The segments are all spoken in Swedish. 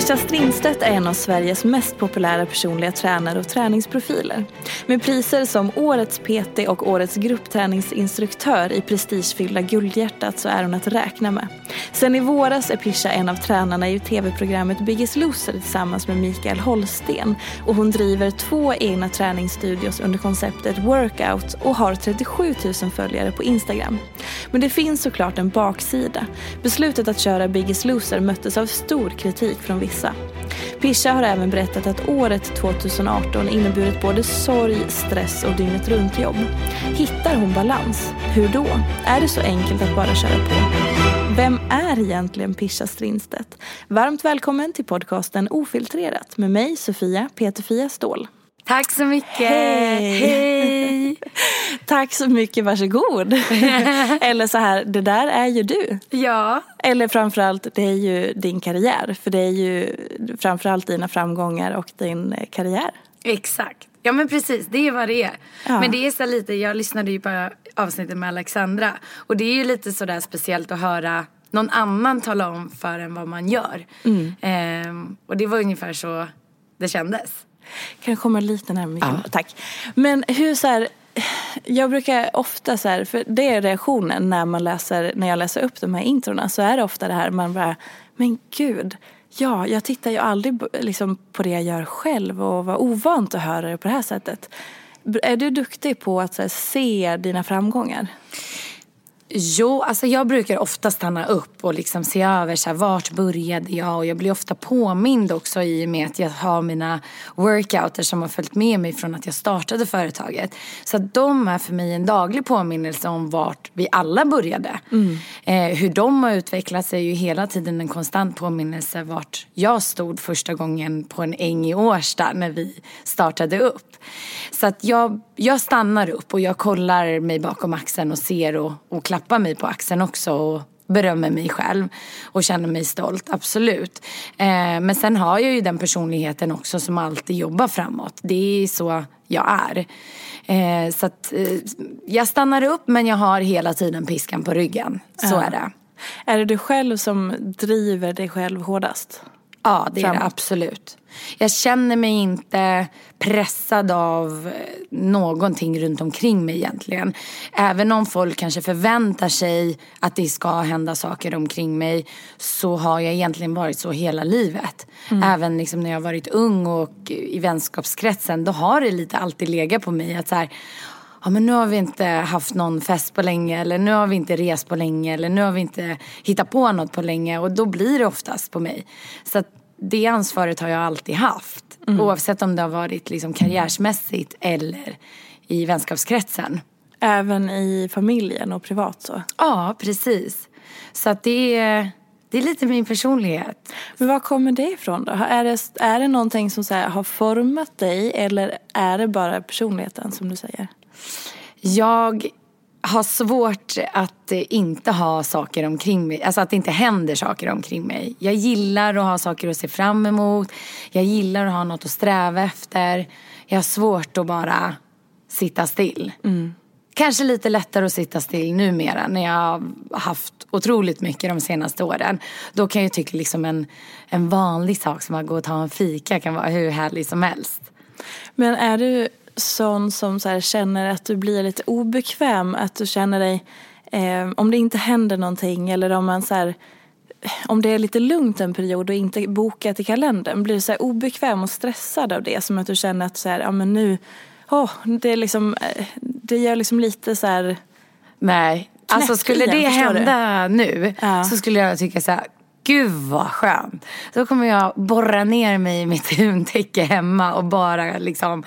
Christian Strindstedt är en av Sveriges mest populära personliga tränare och träningsprofiler. Med priser som Årets PT och Årets gruppträningsinstruktör i prestigefyllda Guldhjärtat så är hon att räkna med. Sen i våras är Pisha en av tränarna i tv-programmet Biggest Loser tillsammans med Mikael Holsten och hon driver två egna träningsstudios under konceptet Workout och har 37 000 följare på Instagram. Men det finns såklart en baksida. Beslutet att köra Biggest Loser möttes av stor kritik från vissa. Pisha har även berättat att året 2018 inneburit både sorg, stress och dygnet runt jobb. Hittar hon balans? Hur då? Är det så enkelt att bara köra på? Vem är egentligen Pisha Strindstedt? Varmt välkommen till podcasten Ofiltrerat med mig Sofia Peterfia Ståhl. Tack så mycket. Hej. Hej. Tack så mycket, varsågod. Eller så här, det där är ju du. Ja. Eller framförallt, det är ju din karriär. För det är ju framförallt dina framgångar och din eh, karriär. Exakt. Ja men precis, det är vad det är. Ja. Men det är så lite, jag lyssnade ju på avsnittet med Alexandra. Och det är ju lite sådär speciellt att höra någon annan tala om för en vad man gör. Ehm, och det var ungefär så det kändes. Kan jag komma lite närmare mikrofonen? Tack. Men hur så här, jag brukar ofta så här, för det är reaktionen när man läser, när jag läser upp de här introna så är det ofta det här man bara, men gud, ja, jag tittar ju aldrig liksom, på det jag gör själv och var ovant att höra det på det här sättet. Är du duktig på att här, se dina framgångar? Jo, alltså jag brukar ofta stanna upp och liksom se över så här, vart började jag och jag blir ofta påmind också i och med att jag har mina workouter som har följt med mig från att jag startade företaget. Så att de är för mig en daglig påminnelse om vart vi alla började. Eh, hur de har utvecklats är ju hela tiden en konstant påminnelse vart jag stod första gången på en äng i Årsta när vi startade upp. Så att jag, jag stannar upp och jag kollar mig bakom axeln och ser och, och klappar mig på axeln också och berömmer mig själv och känner mig stolt, absolut. Eh, men sen har jag ju den personligheten också som alltid jobbar framåt. Det är så jag är. Eh, så att eh, jag stannar upp men jag har hela tiden piskan på ryggen. Så Ja. är det. Är det du själv som driver dig själv hårdast? Ja, det är det absolut. Jag känner mig inte pressad av eh, någonting runt omkring mig egentligen. Även om folk kanske förväntar sig att det ska hända saker omkring mig så har jag egentligen varit så hela livet. Även liksom när jag varit ung och i vänskapskretsen då har det lite alltid legat på mig att så här, ja men nu har vi inte haft någon fest på länge eller nu har vi inte rest på länge eller nu har vi inte hittat på något på länge och då blir det oftast på mig. Så det ansvaret har jag alltid haft. Oavsett om det har varit liksom karriärsmässigt eller i vänskapskretsen. Även i familjen och privat så? Ja, precis. Så att det är, det är lite min personlighet. Men var kommer det ifrån då? Är det, är det någonting som så här, har format dig eller är det bara personligheten som du säger? Jag har svårt att inte ha saker omkring mig, alltså att det inte händer saker omkring mig. Jag gillar att ha saker att se fram emot. Jag gillar att ha något att sträva efter. Jag har svårt att bara sitta still. Mm. Kanske lite lättare att sitta still numera när jag har haft otroligt mycket de senaste åren. Då kan jag tycka liksom en, en vanlig sak som att gå och ta en fika kan vara hur härlig som helst. Men är du sån som så här, känner att du blir lite obekväm? Att du känner dig, eh, om det inte händer någonting eller om man så här, om det är lite lugnt en period och inte bokat i kalendern, blir du så obekväm och stressad av det? Som att du känner att så här, ja men nu, oh, det, är liksom, eh, det gör liksom lite så här... Nej, alltså skulle det hända du? nu ja. så skulle jag tycka så här, gud vad skönt. Då kommer jag borra ner mig i mitt duntäcke hemma och bara liksom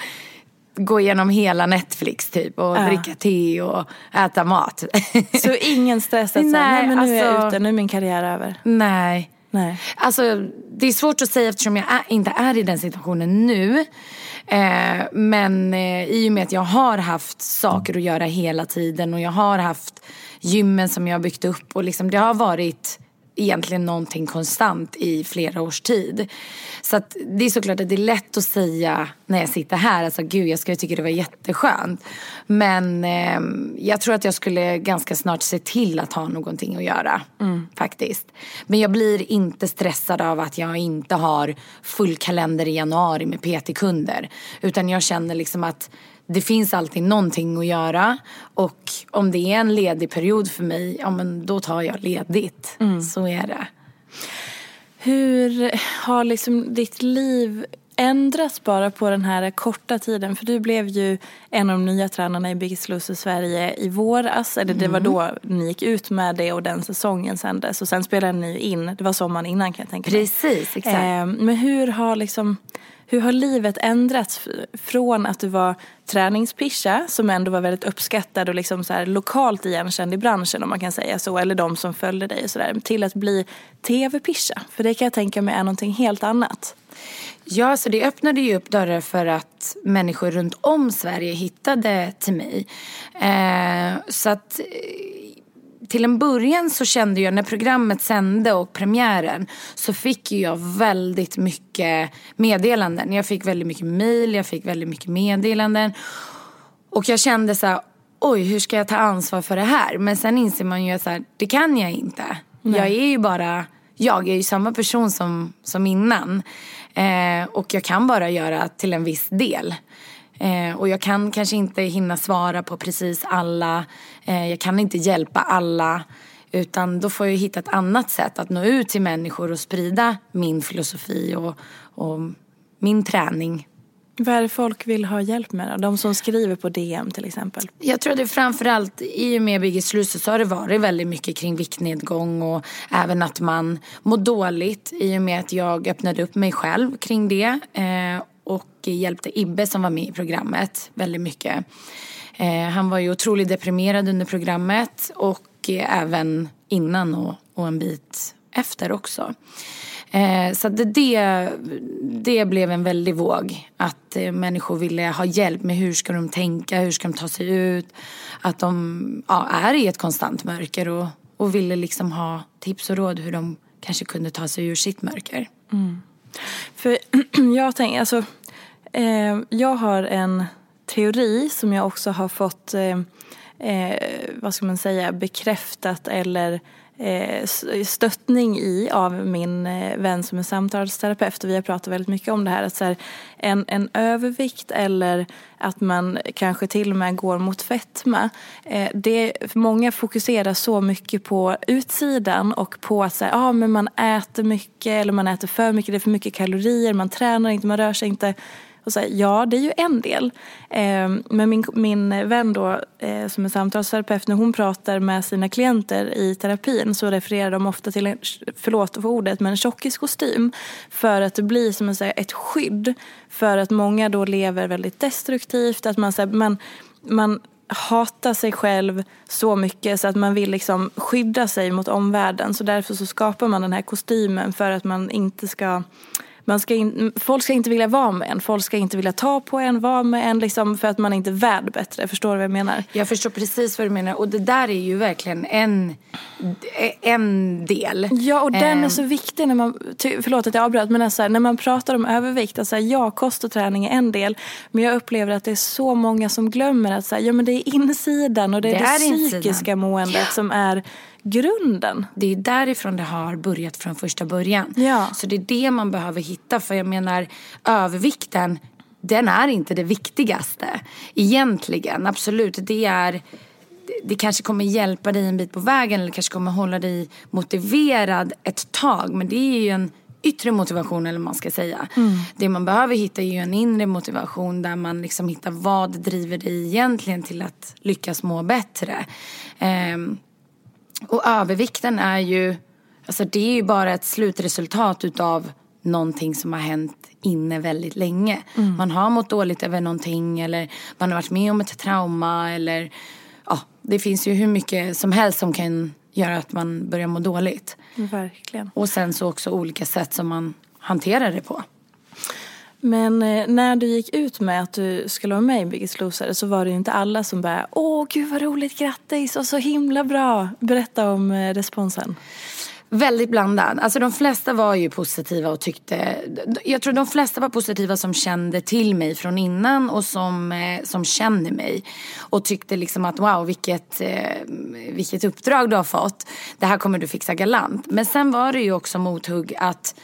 gå igenom hela Netflix typ och ja. dricka te och äta mat. Så ingen stress att nej, nej men nu alltså, är jag alltså- ute, nu är min karriär över? Nej. nej. Alltså det är svårt att säga eftersom jag är, inte är i den situationen nu. Eh, men eh, i och med att jag har haft saker att göra hela tiden och jag har haft gymmen som jag har byggt upp och liksom det har varit egentligen någonting konstant i flera års tid. Så att det är såklart att det är lätt att säga när jag sitter här, alltså gud jag skulle tycka det var jätteskönt. Men eh, jag tror att jag skulle ganska snart se till att ha någonting att göra. Mm. Faktiskt. Men jag blir inte stressad av att jag inte har full kalender i januari med PT-kunder. Utan jag känner liksom att det finns alltid någonting att göra. Och om det är en ledig period för mig, ja men då tar jag ledigt. Mm. Så är det. Hur har liksom ditt liv ändrats bara på den här korta tiden? För du blev ju en av de nya tränarna i Biggest Loser Sverige i våras. Eller det var mm. då ni gick ut med det och den säsongen sändes. Och sen spelade ni in, det var sommaren innan kan jag tänka mig. Precis, exakt. Eh, men hur har liksom hur har livet ändrats från att du var träningspischa som ändå var väldigt uppskattad och liksom så här lokalt igenkänd i branschen om man kan säga så, eller de som följde dig och sådär, till att bli tv-pischa? För det kan jag tänka mig är någonting helt annat. Ja, så det öppnade ju upp dörrar för att människor runt om Sverige hittade till mig. Eh, så att till en början så kände jag när programmet sände och premiären så fick jag väldigt mycket meddelanden. Jag fick väldigt mycket mail, jag fick väldigt mycket meddelanden. Och jag kände så här, oj hur ska jag ta ansvar för det här? Men sen inser man ju att så här, det kan jag inte. Nej. Jag är ju bara, jag är ju samma person som, som innan. Eh, och jag kan bara göra till en viss del. Eh, och jag kan kanske inte hinna svara på precis alla. Eh, jag kan inte hjälpa alla. Utan då får jag hitta ett annat sätt att nå ut till människor och sprida min filosofi och, och min träning. Vad är det folk vill ha hjälp med då? De som skriver på DM till exempel? Jag tror det framförallt i och med Biggest Loser så har det varit väldigt mycket kring viktnedgång och även att man mår dåligt i och med att jag öppnade upp mig själv kring det. Eh, och hjälpte Ibbe som var med i programmet väldigt mycket. Eh, han var ju otroligt deprimerad under programmet och eh, även innan och, och en bit efter också. Eh, så det, det, det blev en väldig våg. Att eh, människor ville ha hjälp med hur ska de tänka, hur ska de ta sig ut. Att de ja, är i ett konstant mörker och, och ville liksom ha tips och råd hur de kanske kunde ta sig ur sitt mörker. Mm. För jag tänker, alltså, eh, jag har en teori som jag också har fått, eh, eh, vad ska man säga, bekräftat eller Eh, Eh, stöttning i av min eh, vän som är samtalsterapeut och vi har pratat väldigt mycket om det här. Att så här, en, en övervikt eller att man kanske till och med går mot fetma. Eh, det, många fokuserar så mycket på utsidan och på att säga, ah, men man äter mycket eller man äter för mycket, det är för mycket kalorier, man tränar inte, man rör sig inte. Och så här, ja, det är ju en del. Eh, men min, min vän då, eh, som är samtalsterapeut, när hon pratar med sina klienter i terapin så refererar de ofta till, en, förlåt för ordet, men en tjockiskostym. För att det blir som säga, ett skydd. För att många då lever väldigt destruktivt. Att man, så här, man, man hatar sig själv så mycket så att man vill liksom skydda sig mot omvärlden. Så därför så skapar man den här kostymen för att man inte ska man ska in, folk ska inte vilja vara med en. Folk ska inte vilja ta på en, vara med en liksom för att man inte är värd bättre. Förstår du vad jag menar? Jag förstår precis vad du menar. Och det där är ju verkligen en, en del. Ja, och den är ehm. så viktig när man, förlåt att jag avbröt, men alltså, när man pratar om övervikt. Alltså, ja, kost och träning är en del. Men jag upplever att det är så många som glömmer att så ja, men det är insidan och det är det, är psykiska insidan. måendet som är grunden. Det är därifrån det har börjat från första början. Ja. Så det är det man behöver hitta. För jag menar, övervikten, den är inte det viktigaste. Egentligen, absolut. Det är det kanske kommer hjälpa dig en bit på vägen eller kanske kommer hålla dig motiverad ett tag. Men det är ju en yttre motivation eller man ska säga. Mm. Det man behöver hitta är ju en inre motivation där man liksom hittar vad driver dig egentligen till att lyckas må bättre. Um, och övervikten är ju, alltså det är ju bara ett slutresultat utav någonting som har hänt inne väldigt länge. Mm. Man har mått dåligt över någonting eller man har varit med om ett trauma eller ja, det finns ju hur mycket som helst som kan göra att man börjar må dåligt. Verkligen. Och sen så också olika sätt som man hanterar det på. Men eh, när du gick ut med att du skulle vara med i Biggest Loser så var det ju inte alla som bara Åh gud vad roligt, grattis och så himla bra. Berätta om eh, responsen. Väldigt blandad. Alltså de flesta var ju positiva och tyckte, jag tror de flesta var positiva som kände till mig från innan och som, eh, som känner mig. Och tyckte liksom att wow vilket, vilket uppdrag du har fått. Det här kommer du fixa galant. Men sen var det ju också mothugg att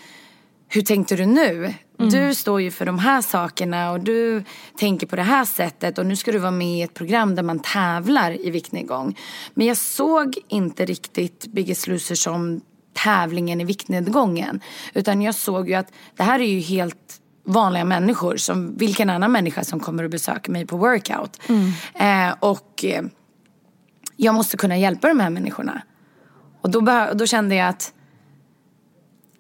hur tänkte du nu? Mm. Du står ju för de här sakerna och du tänker på det här sättet och nu ska du vara med i ett program där man tävlar i viktnedgång. Men jag såg inte riktigt Biggest Loser som tävlingen i viktnedgången. Utan jag såg ju att det här är ju helt vanliga människor som vilken annan människa som kommer och besöker mig på workout. Mm. Eh, och eh, jag måste kunna hjälpa de här människorna. Och då, då kände jag att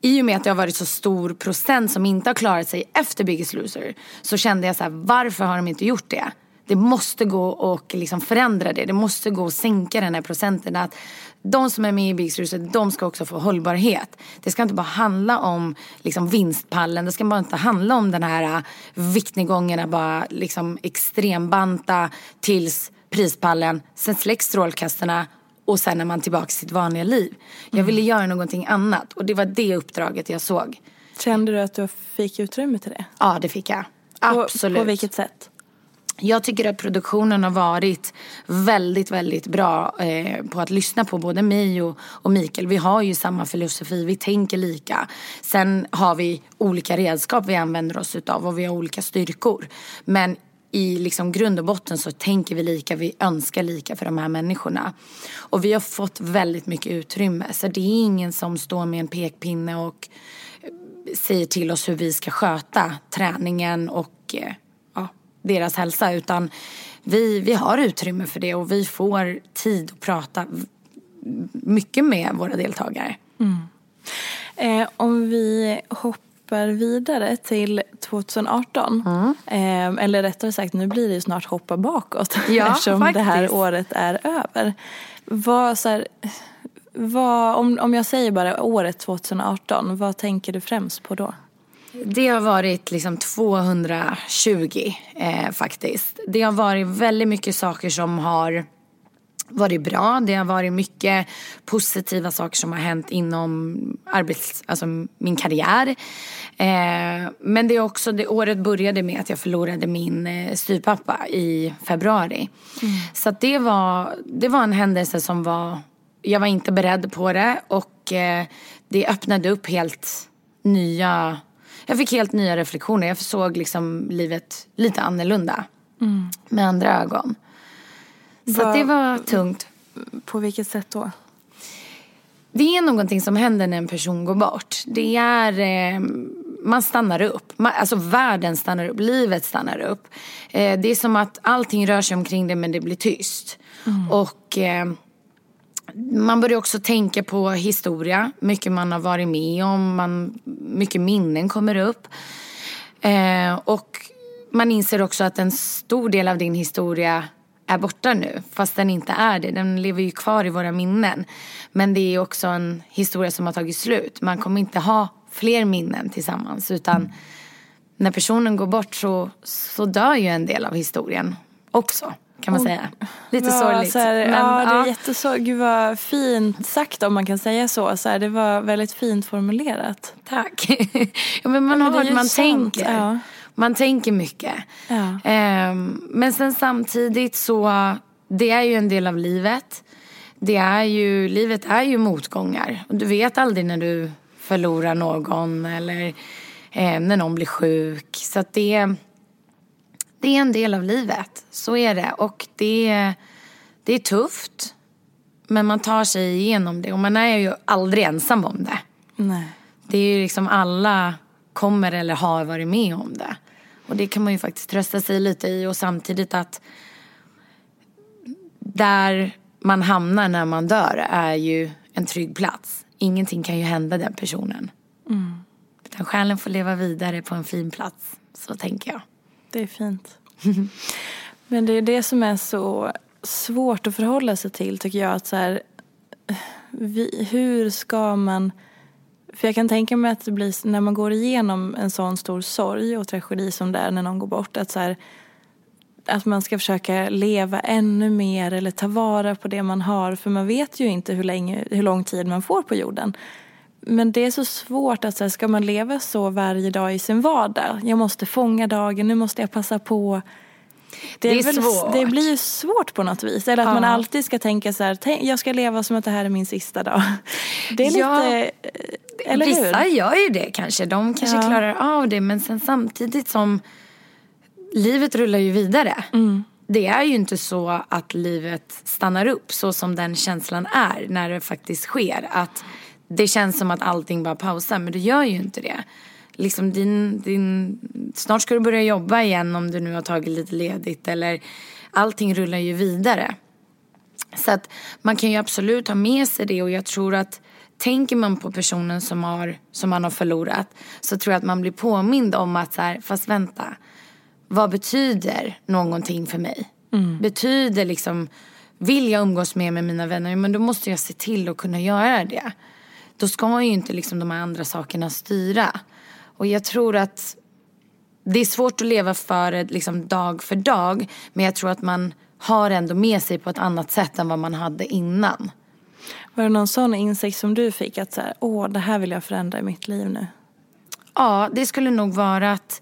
i och med att det har varit så stor procent som inte har klarat sig efter Biggest Loser så kände jag så här, varför har de inte gjort det? Det måste gå och liksom förändra det. Det måste gå att sänka den här procenten. Att de som är med i Biggest Loser, de ska också få hållbarhet. Det ska inte bara handla om liksom vinstpallen. Det ska bara inte handla om den här äh, viktnedgången att bara liksom extrembanta tills prispallen. Sen släcks strålkastarna och sen är man tillbaka i sitt vanliga liv. Jag ville göra någonting annat och det var det uppdraget jag såg. Kände du att du fick utrymme till det? Ja, det fick jag. Absolut. På, på vilket sätt? Jag tycker att produktionen har varit väldigt, väldigt bra eh, på att lyssna på både mig och, och Mikael. Vi har ju samma filosofi, vi tänker lika. Sen har vi olika redskap vi använder oss utav och vi har olika styrkor. Men i liksom grund och botten så tänker vi lika, vi önskar lika för de här människorna. Och vi har fått väldigt mycket utrymme. Så det är ingen som står med en pekpinne och eh, säger till oss hur vi ska sköta träningen och eh, ja, deras hälsa. Utan vi, vi har utrymme för det och vi får tid att prata mycket med våra deltagare. Mm. Eh, om vi hoppar hoppar vidare till 2018. Mm. Eh, eller rättare sagt, nu blir det ju snart hoppa bakåt. Ja, eftersom faktiskt. det här året är över. Vad, så här, vad, om, om jag säger bara året 2018, vad tänker du främst på då? Det har varit liksom 220 eh, faktiskt. Det har varit väldigt mycket saker som har varit bra. Det har varit mycket positiva saker som har hänt inom arbets, alltså min karriär. Eh, men det är också, det året började med att jag förlorade min eh, styvpappa i februari. Mm. Så det, var, det var en händelse som var, jag var inte beredd på det och eh, det öppnade upp helt nya, jag fick helt nya reflektioner. Jag såg liksom livet lite annorlunda. Mm. Med andra ögon. Så Va, det var tungt. På vilket sätt då? Det är någonting som händer när en person går bort. Det är, eh, man stannar upp. Man, alltså världen stannar upp, livet stannar upp. Eh, det är som att allting rör sig omkring det men det blir tyst. Mm. Och eh, man börjar också tänka på historia, mycket man har varit med om, man, mycket minnen kommer upp. Eh, och man inser också att en stor del av din historia är borta nu. Fast den inte är det. Den lever ju kvar i våra minnen. Men det är också en historia som har tagit slut. Man kommer inte ha fler minnen tillsammans. Utan när personen går bort så, så dör ju en del av historien också. Kan man säga. Lite Ja, sorgligt. Så här, men, ja, det är ja. jättesorgligt. Gud vad fint sagt om man kan säga så. så här, det var väldigt fint formulerat. Tack. ja, men man det har man sant, tänker. ja. Man tänker mycket. Ja. Ehm, men sen samtidigt så, det är ju en del av livet. Det är ju, livet är ju motgångar. Och du vet aldrig när du förlorar någon eller eh, när någon blir sjuk. Så att det, det är en del av livet. Så är det. Och det, det är tufft. Men man tar sig igenom det. Och man är ju aldrig ensam om det. Nej. Det är ju liksom alla kommer eller har varit med om det. Och det kan man ju faktiskt trösta sig lite i och samtidigt att där man hamnar när man dör är ju en trygg plats. Ingenting kan ju hända den personen. Utan själen får leva vidare på en fin plats. Så tänker jag. Det är fint. Men det är det som är så svårt att förhålla sig till tycker jag. Att så här, vi, hur ska man... För jag kan tänka mig att det blir när man går igenom en sån stor sorg och tragedi som det är när någon går bort. Att, så här, att man ska försöka leva ännu mer eller ta vara på det man har. För man vet ju inte hur, länge, hur lång tid man får på jorden. Men det är så svårt att här, ska man leva så varje dag i sin vardag? Jag måste fånga dagen, nu måste jag passa på. Det är väl, svårt. Det blir ju svårt på något vis. Eller att Ja. man alltid ska tänka så här, "Tänk, jag ska leva som att det här är min sista dag. Det är Ja. lite, eh, eller Vissa hur? gör ju det kanske. De kanske Ja. klarar av det. Men sen samtidigt som livet rullar ju vidare. Mm. Det är ju inte så att livet stannar upp så som den känslan är när det faktiskt sker. Att det känns som att allting bara pausar men det gör ju inte det. Liksom din, din, snart ska du börja jobba igen om du nu har tagit lite ledigt eller allting rullar ju vidare. Så att man kan ju absolut ha med sig det och jag tror att tänker man på personen som, har, som man har förlorat så tror jag att man blir påmind om att så här, fast vänta, vad betyder någonting för mig? Betyder liksom, vill jag umgås mer med mina vänner, men då måste jag se till att kunna göra det. Då ska ju inte liksom de här andra sakerna styra. Och jag tror att det är svårt att leva för det liksom dag för dag. Men jag tror att man har ändå med sig på ett annat sätt än vad man hade innan. Var det någon sån insikt som du fick att så här, åh, det här vill jag förändra i mitt liv nu? Ja, det skulle nog vara att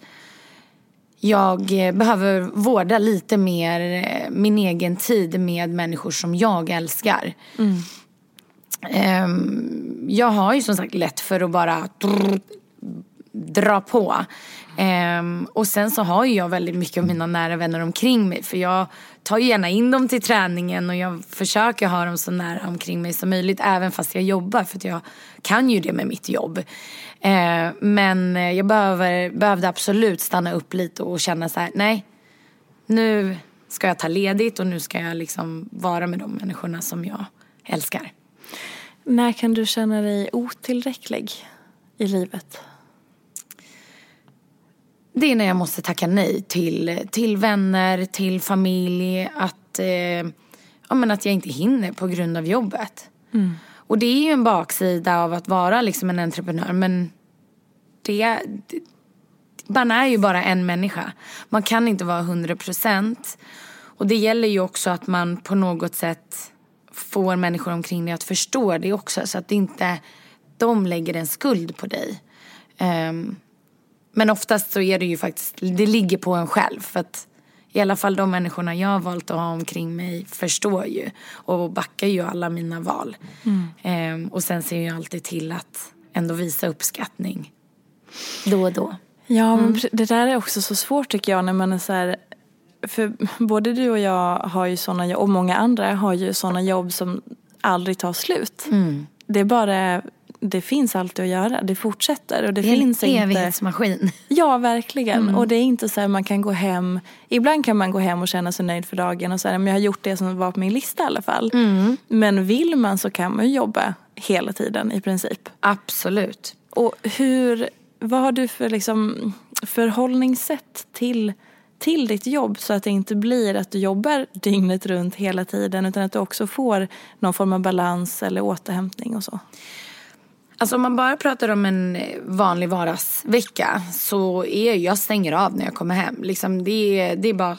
jag eh, behöver vårda lite mer eh, min egen tid med människor som jag älskar. Ehm, jag har ju som sagt lätt för att bara dra på. Ehm, och sen så har ju jag väldigt mycket av mina nära vänner omkring mig. För jag tar gärna in dem till träningen och jag försöker ha dem så nära omkring mig som möjligt. Även fast jag jobbar för att jag kan ju det med mitt jobb. Eh, men jag behöver, behövde absolut stanna upp lite och känna så här, nej. Nu ska jag ta ledigt och nu ska jag liksom vara med de människorna som jag älskar. När kan du känna dig otillräcklig i livet? Det är när jag måste tacka nej till, till vänner, till familj. Att, eh, ja, men att jag inte hinner på grund av jobbet. Och det är ju en baksida av att vara liksom en entreprenör. Men det, det, man är ju bara en människa. Man kan inte vara 100 procent. Och det gäller ju också att man på något sätt får människor omkring dig att förstå det också. Så att inte de lägger en skuld på dig. Ehm, men oftast så är det ju faktiskt, det ligger på en själv. För att i alla fall de människorna jag har valt att ha omkring mig förstår ju. Och backar ju alla mina val. Ehm, och sen ser jag alltid till att ändå visa uppskattning. Då och då. Ja, men pre- det där är också så svårt tycker jag när man är så här, för både du och jag har ju sådana jobb, och många andra har ju sådana jobb som aldrig tar slut. Det är bara, det finns alltid att göra, det fortsätter och det, Det är finns en inte. evighetsmaskin. Ja, verkligen. Och det är inte så här man kan gå hem, ibland kan man gå hem och känna sig nöjd för dagen och säga men jag har gjort det som var på min lista i alla fall. Men vill man så kan man jobba hela tiden i princip. Absolut. Och hur, vad har du för liksom förhållningssätt till till ditt jobb så att det inte blir att du jobbar dygnet runt hela tiden utan att du också får någon form av balans eller återhämtning och så? Alltså om man bara pratar om en vanlig vardagsvecka så är jag stänger av när jag kommer hem. Liksom det, är, det är bara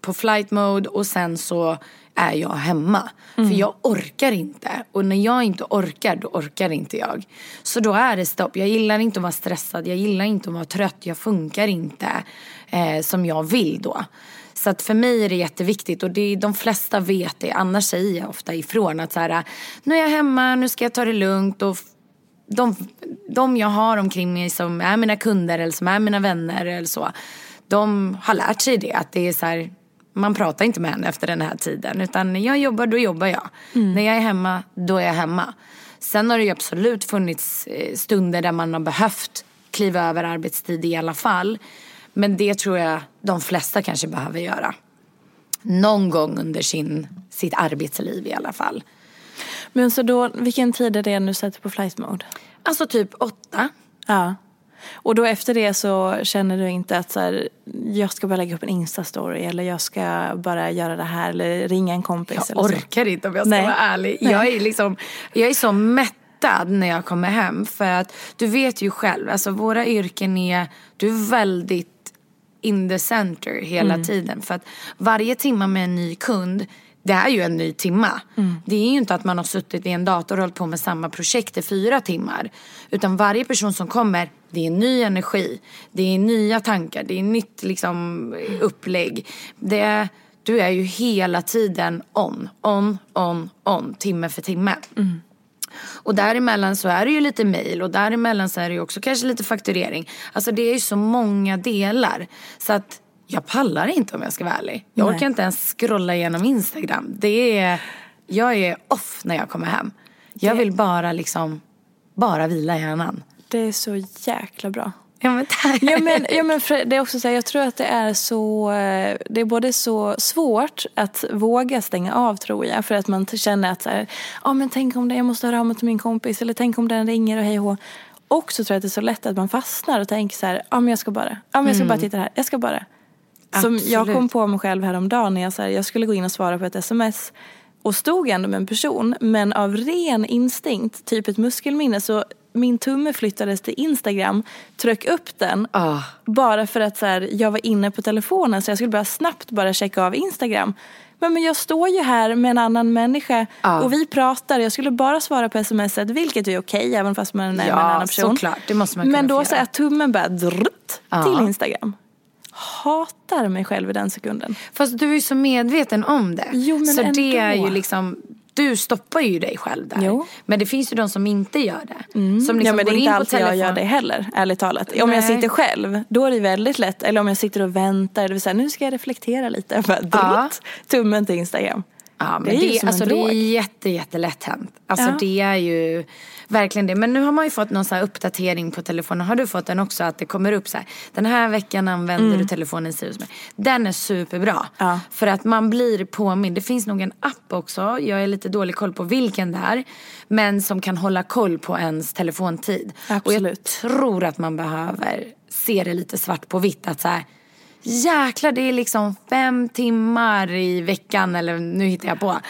på flight mode och sen så är jag hemma. Mm. För jag orkar inte. Och när jag inte orkar, då orkar inte jag. Så då är det stopp. Jag gillar inte att vara stressad. Jag gillar inte att vara trött. Jag funkar inte eh, som jag vill då. Så att för mig är det jätteviktigt och det, de flesta vet det. Annars säger jag ofta ifrån att så här, nu är jag hemma, nu ska jag ta det lugnt. Och de, de jag har omkring mig som är mina kunder eller som är mina vänner eller så. De har lärt sig det. Att det är så här, man pratar inte med henne efter den här tiden. Utan när jag jobbar, då jobbar jag. Mm. När jag är hemma, då är jag hemma. Sen har det ju absolut funnits eh, stunder där man har behövt kliva över arbetstid i alla fall. Men det tror jag de flesta kanske behöver göra. Någon gång under sin, sitt arbetsliv i alla fall. Men så då, vilken tid är det nu sätter på flight mode? Alltså typ åtta. Ja. Och då efter det så känner du inte att så här, jag ska bara lägga upp en instastory eller jag ska bara göra det här eller ringa en kompis. Jag orkar inte om jag ska Nej. vara ärlig. Jag är, liksom, jag är så mättad när jag kommer hem för att du vet ju själv, alltså våra yrken är, du är väldigt in the center hela mm. tiden. För att varje timme med en ny kund det är ju en ny timma. Mm. Det är ju inte att man har suttit i en dator och hållit på med samma projekt i fyra timmar. Utan varje person som kommer, det är ny energi. Det är nya tankar, det är nytt liksom, upplägg. Det är, du är ju hela tiden on, on, on, on, timme för timme. Mm. Och däremellan så är det ju lite mail och däremellan så är det ju också kanske lite fakturering. Alltså det är ju så många delar. Så att jag pallar inte om jag ska vara ärlig. Jag Nej. orkar inte ens scrolla igenom Instagram. Det är, jag är off när jag kommer hem. Jag vill bara liksom, bara vila hjärnan. Det är så jäkla bra. Ja men tack. Ja men, ja, men det är också så här, jag tror att det är så, eh, det är både så svårt att våga stänga av tror jag. För att man känner att så här, ja men tänk om det, jag måste höra av mig till min kompis. Eller tänk om den ringer och hej och Och så tror jag att det är så lätt att man fastnar och tänker så här, ja men jag ska bara, ja men jag ska mm. bara titta här, jag ska bara. Som jag kom på mig själv häromdagen när jag, så här, jag skulle gå in och svara på ett sms och stod ändå med en person men av ren instinkt, typ ett muskelminne så min tumme flyttades till Instagram, tryck upp den oh. bara för att så här, jag var inne på telefonen så jag skulle bara snabbt bara checka av Instagram. Men, men jag står ju här med en annan människa oh. och vi pratar. Jag skulle bara svara på smset, vilket är okej även fast man är med en annan person. Såklart, det måste man Men då så är tummen bara drrt, oh. till Instagram hatar mig själv i den sekunden. Fast du är ju så medveten om det. Jo, men så ändå. det är ju liksom du stoppar ju dig själv där. Jo. Men det finns ju de som inte gör det. Mm. Som liksom ja men det är inte alltid jag gör det heller, ärligt talat. Nej. Om jag sitter själv, då är det väldigt lätt. Eller om jag sitter och väntar, det vill säga nu ska jag reflektera lite. Bara, ja. tummen till Instagram. Ja, men det, är, det, alltså, det är jätte, jättelätt hänt. Alltså ja. det är ju verkligen det. Men nu har man ju fått någon så uppdatering på telefonen. Har du fått den också? Att det kommer upp så här. Den här veckan använder mm. du telefonen Sirius med. Den är superbra. Ja. För att man blir påmind. Det finns nog en app också. Jag är lite dålig koll på vilken det är. Men som kan hålla koll på ens telefontid. Absolut. Och jag tror att man behöver se det lite svart på vitt. Att så här, jäklar det är liksom fem timmar i veckan, eller nu hittar jag på,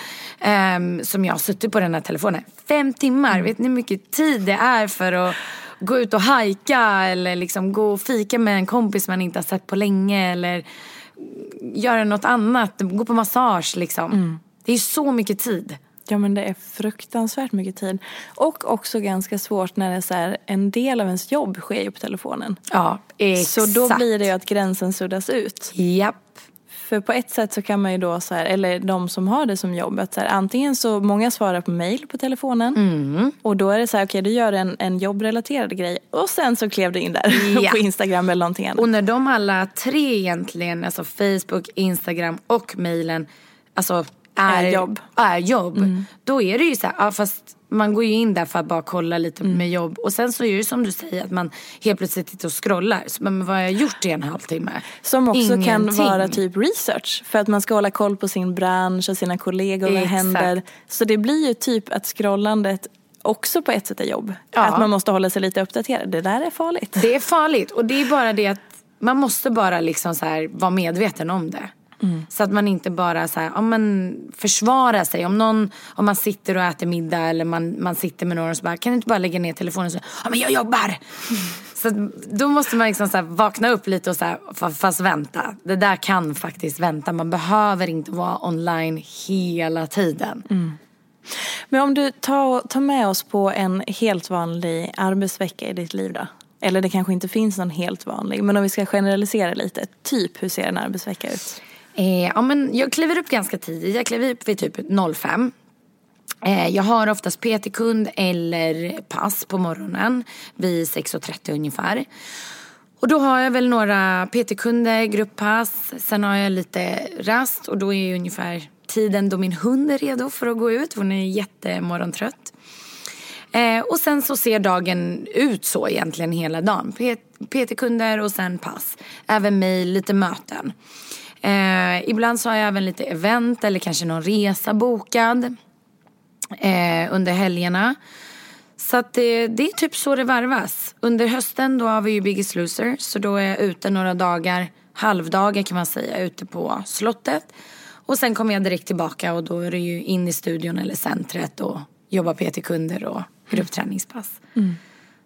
um, som jag har suttit på den här telefonen. Fem timmar, mm. vet ni hur mycket tid det är för att gå ut och hajka eller liksom gå och fika med en kompis man inte har sett på länge eller göra något annat, gå på massage liksom. Mm. Det är så mycket tid. Ja men det är fruktansvärt mycket tid. Och också ganska svårt när det är så här, en del av ens jobb sker ju på telefonen. Ja, exakt. Så då blir det ju att gränsen suddas ut. Japp. För på ett sätt så kan man ju då så här, eller de som har det som jobb, att så här, antingen så många svarar på mail på telefonen mm. och då är det så här, okej okay, du gör en, en jobbrelaterad grej och sen så klev du in där ja. på Instagram eller någonting annat. Och när de alla tre egentligen, alltså Facebook, Instagram och mailen, alltså är, är jobb, är jobb mm. då är det ju så här, ja, fast man går ju in där för att bara kolla lite mm. med jobb. Och sen så är det som du säger att man helt plötsligt sitter och scrollar. Så, men vad har jag gjort i en halvtimme? Som också Ingenting. kan vara typ research. För att man ska hålla koll på sin bransch och sina kollegor och vad händer. Så det blir ju typ att scrollandet också på ett sätt är jobb. Ja. Att man måste hålla sig lite uppdaterad. Det där är farligt. Det är farligt och det är bara det att man måste bara liksom så här vara medveten om det. Mm. Så att man inte bara så här, ja, men försvarar sig. Om, någon, om man sitter och äter middag eller man, man sitter med någon och så bara, kan du inte bara lägga ner telefonen och säga, ja men jag jobbar. Mm. Så då måste man liksom så vakna upp lite och så här, fast vänta. Det där kan faktiskt vänta. Man behöver inte vara online hela tiden. Mm. Men om du tar, tar med oss på en helt vanlig arbetsvecka i ditt liv då? Eller det kanske inte finns någon helt vanlig. Men om vi ska generalisera lite. Typ hur ser en arbetsvecka ut? Eh, ja, men jag kliver upp ganska tidigt. Jag kliver upp vid typ 05. Eh, jag har oftast PT-kund eller pass på morgonen vid 6.30 ungefär. Och då har jag väl några PT-kunder, grupppass. Sen har jag lite rast och då är ju ungefär tiden då min hund är redo för att gå ut. Hon är jättemorgontrött. Eh, och sen så ser dagen ut så egentligen hela dagen. PT-kunder och sen pass. Även mig, lite möten. Eh, ibland så har jag även lite event eller kanske någon resa bokad eh, under helgerna. Så att det, det, är typ så det varvas. Under hösten då har vi ju Biggest Loser. Så då är jag ute några dagar, halvdagar kan man säga, ute på slottet. Och sen kommer jag direkt tillbaka och då är det ju in i studion eller centret och jobba PT-kunder och gruppträningspass. Mm.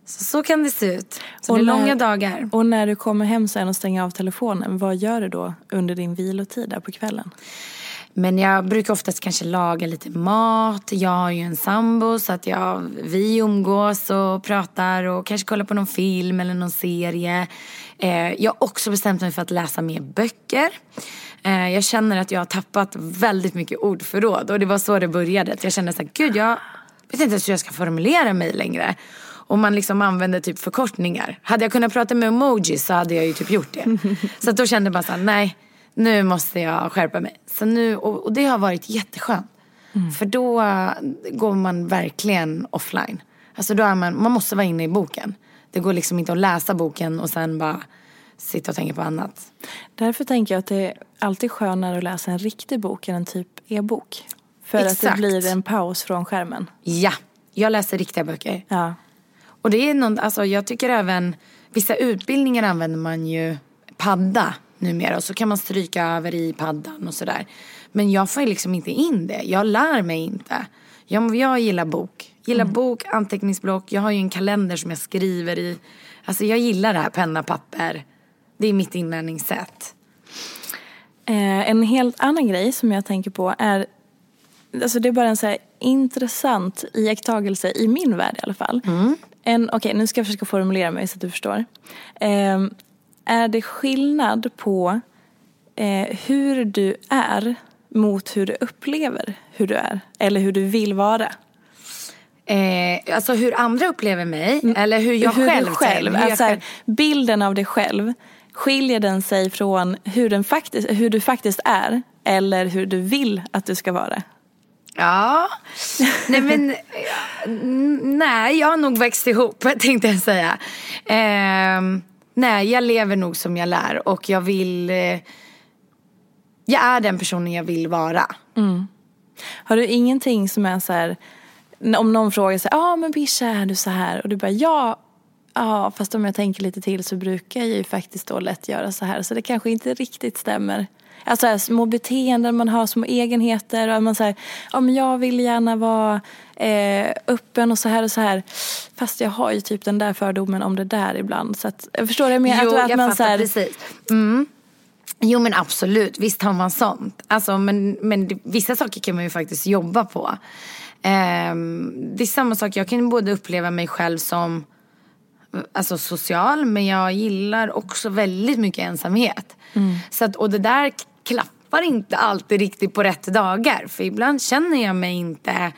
Så, så kan det se ut. Så och det är när, långa dagar. Och när du kommer hem sen och stänger av telefonen, vad gör du då under din vilotid där på kvällen? Men jag brukar oftast kanske laga lite mat. Jag har ju en sambo så att jag, vi umgås och pratar och kanske kollar på någon film eller någon serie. Eh, jag har också bestämt mig för att läsa mer böcker. Eh, jag känner att jag har tappat väldigt mycket ordförråd och det var så det började. Jag kände så här, gud jag vet inte ens hur jag ska formulera mig längre. Och man liksom använder typ förkortningar. Hade jag kunnat prata med emojis så hade jag ju typ gjort det. så då kände jag bara såhär, nej nu måste jag skärpa mig. Så nu, och, och det har varit jätteskönt. Mm. För då går man verkligen offline. Alltså då är man, man måste vara inne i boken. Det går liksom inte att läsa boken och sen bara sitta och tänka på annat. Därför tänker jag att det är alltid skönare att läsa en riktig bok än en typ e-bok. För Exakt. att det blir en paus från skärmen. Ja, jag läser riktiga böcker. Ja. Och det är någon, alltså jag tycker även, vissa utbildningar använder man ju padda numera och så kan man stryka över i paddan och sådär. Men jag får liksom inte in det. Jag lär mig inte. Jag, jag gillar bok. Gillar mm. bok, anteckningsblock. Jag har ju en kalender som jag skriver i. Alltså jag gillar det här penna, papper. Det är mitt inlärningssätt. Eh, en helt annan grej som jag tänker på är Alltså det är bara en så här intressant iakttagelse i min värld i alla fall. Mm. Okej, okay, nu ska jag försöka formulera mig så att du förstår. Eh, är det skillnad på eh, hur du är mot hur du upplever hur du är? Eller hur du vill vara? Eh, alltså hur andra upplever mig mm. eller hur jag hur själv, du själv alltså, själv. Bilden av dig själv, skiljer den sig från hur, den faktiskt, hur du faktiskt är eller hur du vill att du ska vara? Ja, nej men eh, nej jag har nog växt ihop tänkte jag säga. Eh, nej jag lever nog som jag lär och jag vill, eh, jag är den personen jag vill vara. Mm. Har du ingenting som är så här, om någon frågar sig, ja ah, men Bisha är du så här? Och du bara, ja, ja fast om jag tänker lite till så brukar jag ju faktiskt då lätt göra så här. Så det kanske inte riktigt stämmer. Alltså här, små beteenden man har, små egenheter. Och man säger, ja men jag vill gärna vara eh, öppen och så här och så här. Fast jag har ju typ den där fördomen om det där ibland. Så att, jag förstår det mer. Jo, att, att jag man, fattar så här, precis. Mm. Jo men absolut, visst har man sånt. Alltså, men, men det, vissa saker kan man ju faktiskt jobba på. Eh, det är samma sak, jag kan både uppleva mig själv som alltså, social men jag gillar också väldigt mycket ensamhet. Mm. Så att, och det där klappar inte alltid riktigt på rätt dagar. För ibland känner jag mig inte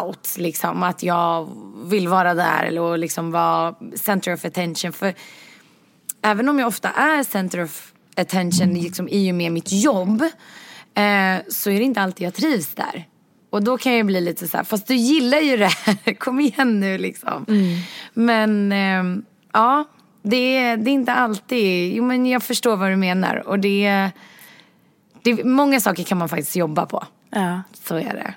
out liksom. Att jag vill vara där eller liksom vara center of attention. För även om jag ofta är center of attention liksom, i och med mitt jobb. Eh, så är det inte alltid jag trivs där. Och då kan jag bli lite så här, fast du gillar ju det här, kom igen nu liksom. Mm. Men eh, ja, det är, det är inte alltid, jo men jag förstår vad du menar. Och det det, många saker kan man faktiskt jobba på. Ja. Så är det.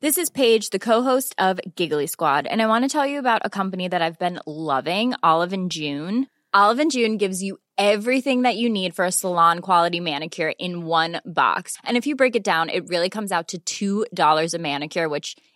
This is Paige, the co-host of Giggly Squad, and I want to tell you about a company that I've been loving, Olive and June. Olive and June gives you everything that you need for a salon quality manicure in one box. And if you break it down, it really comes out to $2 a manicure, which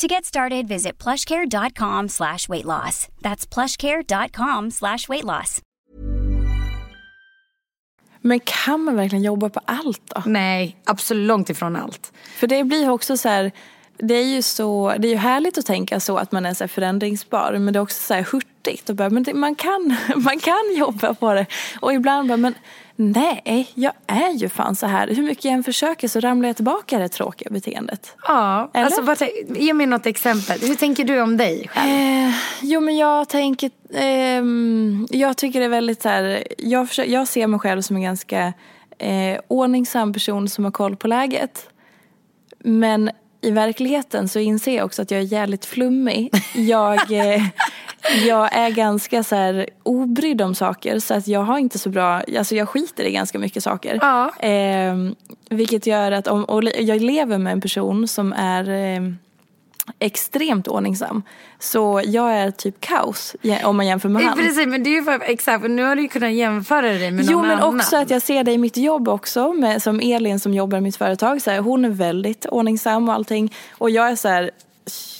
To get started, visit plushcare.com slash weight loss. That's plushcare.com slash weight loss. Men kan man verkligen jobba på allt då? Nej, absolut långt ifrån allt. För det blir också så här, det är ju så, det är ju härligt att tänka så att man är så här förändringsbar men det är också så här hurtigt och bara, men det, man, kan, man kan jobba på det. Och ibland bara, men nej, jag är ju fan så här. Hur mycket jag än försöker så ramlar jag tillbaka i det tråkiga beteendet. Ja, Eller? alltså, vad, ge mig något exempel. Hur tänker du om dig själv? Eh, jo men jag tänker, ehm, jag tycker det är väldigt så här, jag, försöker, jag ser mig själv som en ganska eh, ordningsam person som har koll på läget. Men i verkligheten så inser jag också att jag är jävligt flummig. Jag, eh, jag är ganska så här obrydd om saker så att jag har inte så bra, alltså jag skiter i ganska mycket saker. Ja. Eh, vilket gör att om, och jag lever med en person som är eh, extremt ordningsam. Så jag är typ kaos om man jämför med Eh, han. Precis, men det är ju för, exakt, nu har du ju kunnat jämföra dig med någon Jo men annan. också att jag ser det i mitt jobb också. Med, som Elin som jobbar i mitt företag. Så här, hon är väldigt ordningsam och allting. Och jag är så här,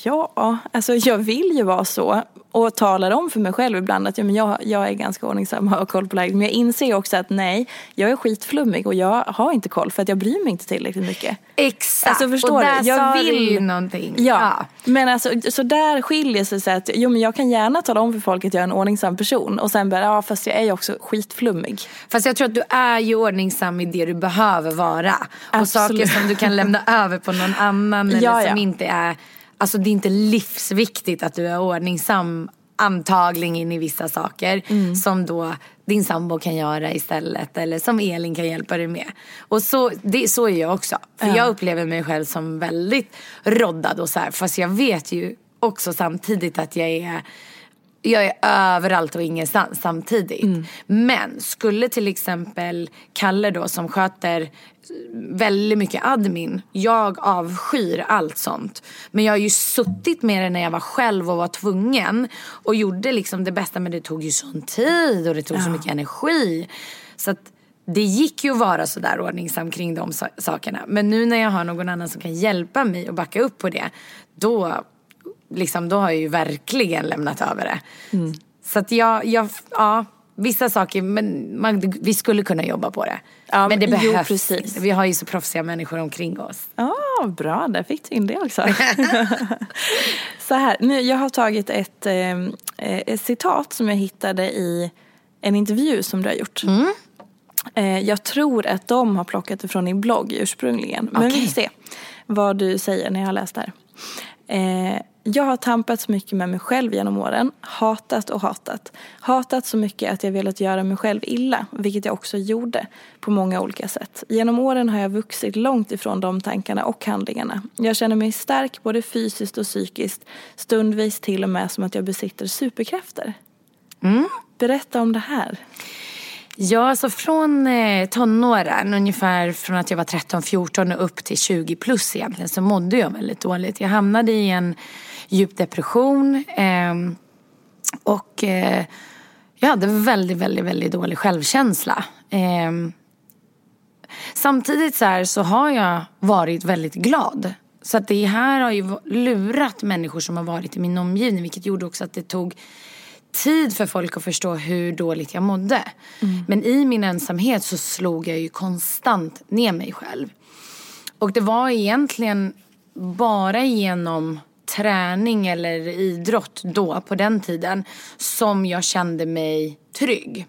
ja, alltså jag vill ju vara så. Och talar om för mig själv ibland att ja, men jag, jag är ganska ordningsam och har koll på läget. Men jag inser också att nej, jag är skitflummig och jag har inte koll för att jag bryr mig inte tillräckligt mycket. Exakt, Alltså förstår och där du? Jag sa vill... du ju någonting. Ja. men alltså så där skiljer sig så att jo men jag kan gärna tala om för folk att jag är en ordningsam person och sen bara ja fast jag är ju också skitflummig. Fast jag tror att du är ju ordningsam i det du behöver vara. Och Absolut. saker som du kan lämna över på någon annan eller Ja, som ja. inte är, alltså det är inte livsviktigt att du är ordningsam antagligen i vissa saker Mm. som då din sambo kan göra istället eller som Elin kan hjälpa dig med. Och så, det, så är jag också. För jag upplever mig själv som väldigt roddad och så här, fast jag vet ju också samtidigt att jag är jag är överallt och ingenstans samtidigt. Mm. Men skulle till exempel Kalle då som sköter väldigt mycket admin. Jag avskyr allt sånt. Men jag har ju suttit med det när jag var själv och var tvungen. Och gjorde liksom det bästa men det tog ju sån tid och det tog så mycket energi. Så att det gick ju att vara sådär ordningsam kring de sa- sakerna. Men nu när jag har någon annan som kan hjälpa mig och backa upp på det. Då liksom, då har jag ju verkligen lämnat över det. Mm. Så att jag, jag, ja, vissa saker, men man, vi skulle kunna jobba på det. Ja, men det men- jo, behövs precis. inte. Vi har ju så proffsiga människor omkring oss. Ja, bra. Där fick du in det också. Så här, nu, jag har tagit ett, eh, ett citat som jag hittade i en intervju som du har gjort. Mm. Eh, jag tror att de har plockat det från din blogg ursprungligen. Men vi Okej. får se vad du säger när jag har läst det här. Eh, jag har tampats mycket med mig själv genom åren. Hatat och hatat. Hatat så mycket att jag velat göra mig själv illa, vilket jag också gjorde på många olika sätt. Genom åren har jag vuxit långt ifrån de tankarna och handlingarna. Jag känner mig stark både fysiskt och psykiskt, stundvis till och med som att jag besitter superkrafter. Berätta om det här. Ja, alltså från eh, tonåren, ungefär från att jag var 13-14 och upp till 20 plus egentligen, så mådde jag väldigt dåligt. Jag hamnade i en djup depression ehm, och eh, jag hade väldigt, väldigt, väldigt dålig självkänsla. Ehm, samtidigt så, här, så har jag varit väldigt glad. Så att det här har ju lurat människor som har varit i min omgivning, vilket gjorde också att det tog tid för folk att förstå hur dåligt jag mådde. Men i min ensamhet så slog jag ju konstant ner mig själv. Och det var egentligen bara genom träning eller idrott då, på den tiden, som jag kände mig trygg.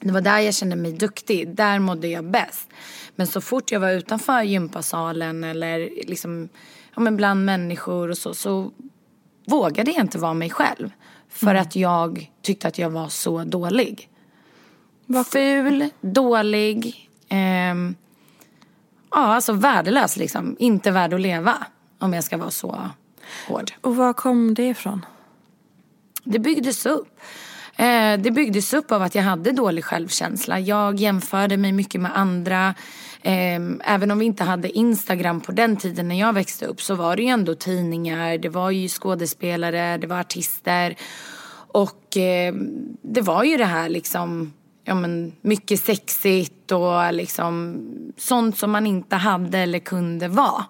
Det var där jag kände mig duktig, där mådde jag bäst. Men så fort jag var utanför gympasalen eller liksom, ja, men bland människor och så, så vågade jag inte vara mig själv. För att jag tyckte att jag var så dålig. Ful, dålig, ehm, ja alltså värdelös liksom. Inte värd att leva. Om jag ska vara så hård. Och var kom det ifrån? Det byggdes upp. Eh, det byggdes upp av att jag hade dålig självkänsla. Jag jämförde mig mycket med andra. Eh, även om vi inte hade Instagram på den tiden när jag växte upp så var det ju ändå tidningar, det var ju skådespelare, det var artister. Och eh, det var ju det här liksom, ja men mycket sexigt och liksom sånt som man inte hade eller kunde vara.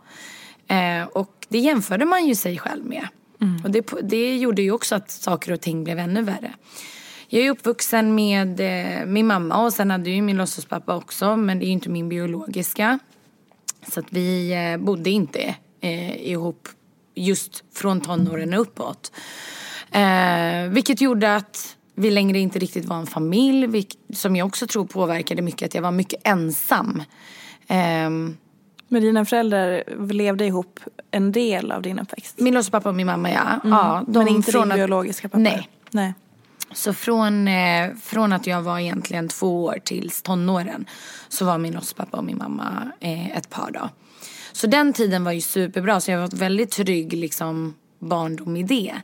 Eh, och det jämförde man ju sig själv med. Och det, det gjorde ju också att saker och ting blev ännu värre. Jag är uppvuxen med eh, min mamma och sen hade jag ju min låtsaspappa också men det är ju inte min biologiska. Så att vi eh, bodde inte eh, ihop just från tonåren och uppåt. Eh, vilket gjorde att vi längre inte riktigt var en familj. vilket, som jag också tror påverkade mycket att jag var mycket ensam. Ehm, men dina föräldrar levde ihop en del av din uppväxt? min låtsaspappa och min mamma ja. ja de, Men inte din att- biologiska pappa? Nej. Nej. Så från, eh, från att jag var egentligen två år tills tonåren så var min låtsaspappa och min mamma eh, ett par då. Så den tiden var ju superbra så jag var väldigt trygg liksom barndom i det.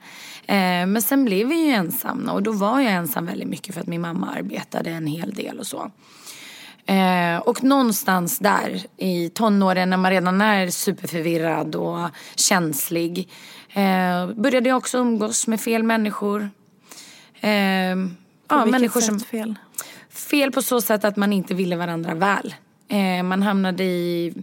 Eh, men sen blev vi ju ensamma och då var jag ensam väldigt mycket för att min mamma arbetade en hel del och så. Eh, och någonstans där i tonåren när man redan är superförvirrad och känslig eh, började jag också umgås med fel människor. Eh, ja, Vilket människor som... fel? Fel på så sätt att man inte ville varandra väl. Eh, man hamnade i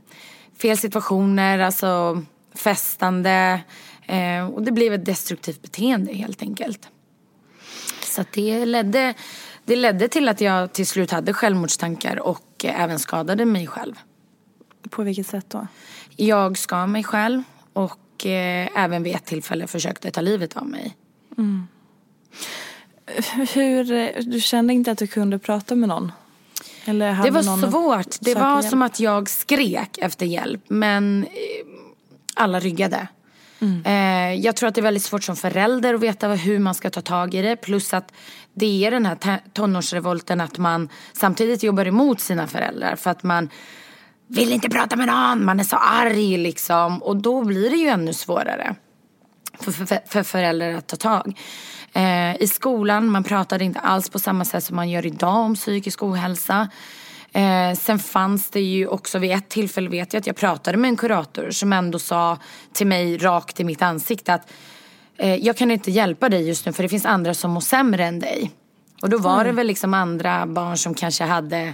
fel situationer, alltså festande. Eh, och det blev ett destruktivt beteende helt enkelt. Så att det, ledde, det ledde till att jag till slut hade självmordstankar och eh, även skadade mig själv. På vilket sätt då? Jag skar mig själv och eh, även vid ett tillfälle försökte ta livet av mig. Hur, eh, du kände inte att du kunde prata med någon? Eller hade Det var någon svårt. Det var hjälp? som att jag skrek efter hjälp men eh, alla ryggade. Eh, jag tror att det är väldigt svårt som förälder att veta hur man ska ta tag i det. Plus att det är den här tonårsrevolten att man samtidigt jobbar emot sina föräldrar för att man vill inte prata med någon, man är så arg liksom. Och då blir det ju ännu svårare för, för, för föräldrar att ta tag. Eh, I skolan, man pratade inte alls på samma sätt som man gör idag om psykisk ohälsa. Eh, sen fanns det ju också vid ett tillfälle vet jag att jag pratade med en kurator som ändå sa till mig rakt i mitt ansikte att jag kan inte hjälpa dig just nu för det finns andra som mår sämre än dig. Och då var det väl liksom andra barn som kanske hade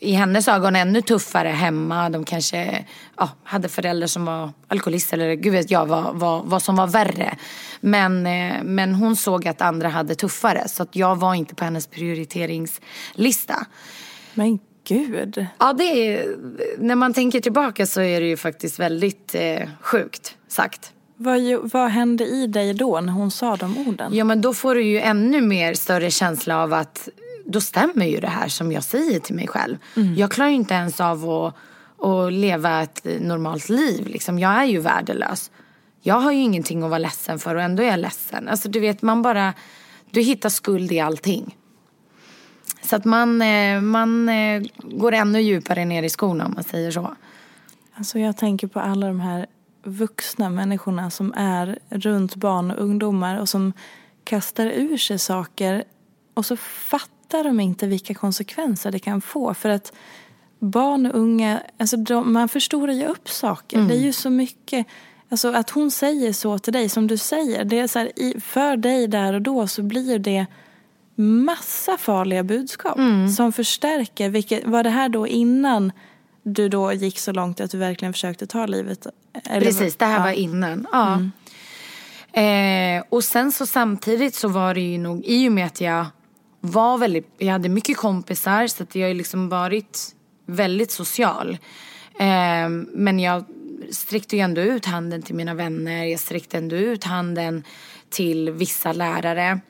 i hennes ögon ännu tuffare hemma. De kanske ja, hade föräldrar som var alkoholister eller gud vet jag vad, vad, vad som var värre. Men, eh, men hon såg att andra hade tuffare så att jag var inte på hennes prioriteringslista. Men gud. Ja, det är, när man tänker tillbaka så är det ju faktiskt väldigt eh, sjukt sagt. Vad, vad hände i dig då när hon sa de orden? Ja men då får du ju ännu mer större känsla av att då stämmer ju det här som jag säger till mig själv. Jag klarar ju inte ens av att, att leva ett normalt liv. Liksom. Jag är ju värdelös. Jag har ju ingenting att vara ledsen för och ändå är jag ledsen. Alltså du vet man bara, du hittar skuld i allting. Så att man, eh, man eh, går ännu djupare ner i skorna om man säger så. Alltså jag tänker på alla de här vuxna människorna som är runt barn och ungdomar och som kastar ur sig saker och så fattar de inte vilka konsekvenser det kan få. För att barn och unga, alltså de, man förstorar ju upp saker. Det är ju så mycket, alltså att hon säger så till dig som du säger, det är så här, för dig där och då så blir det massa farliga budskap som förstärker. Vilket, var det här då innan du då gick så långt att du verkligen försökte ta livet? Eller- Precis, det här ja. var innan. Ja. Eh, och sen så samtidigt så var det ju nog, i och med att jag var väldigt, jag hade mycket kompisar så att jag har liksom varit väldigt social. Eh, men jag sträckte ju ändå ut handen till mina vänner, jag sträckte ändå ut handen till vissa lärare.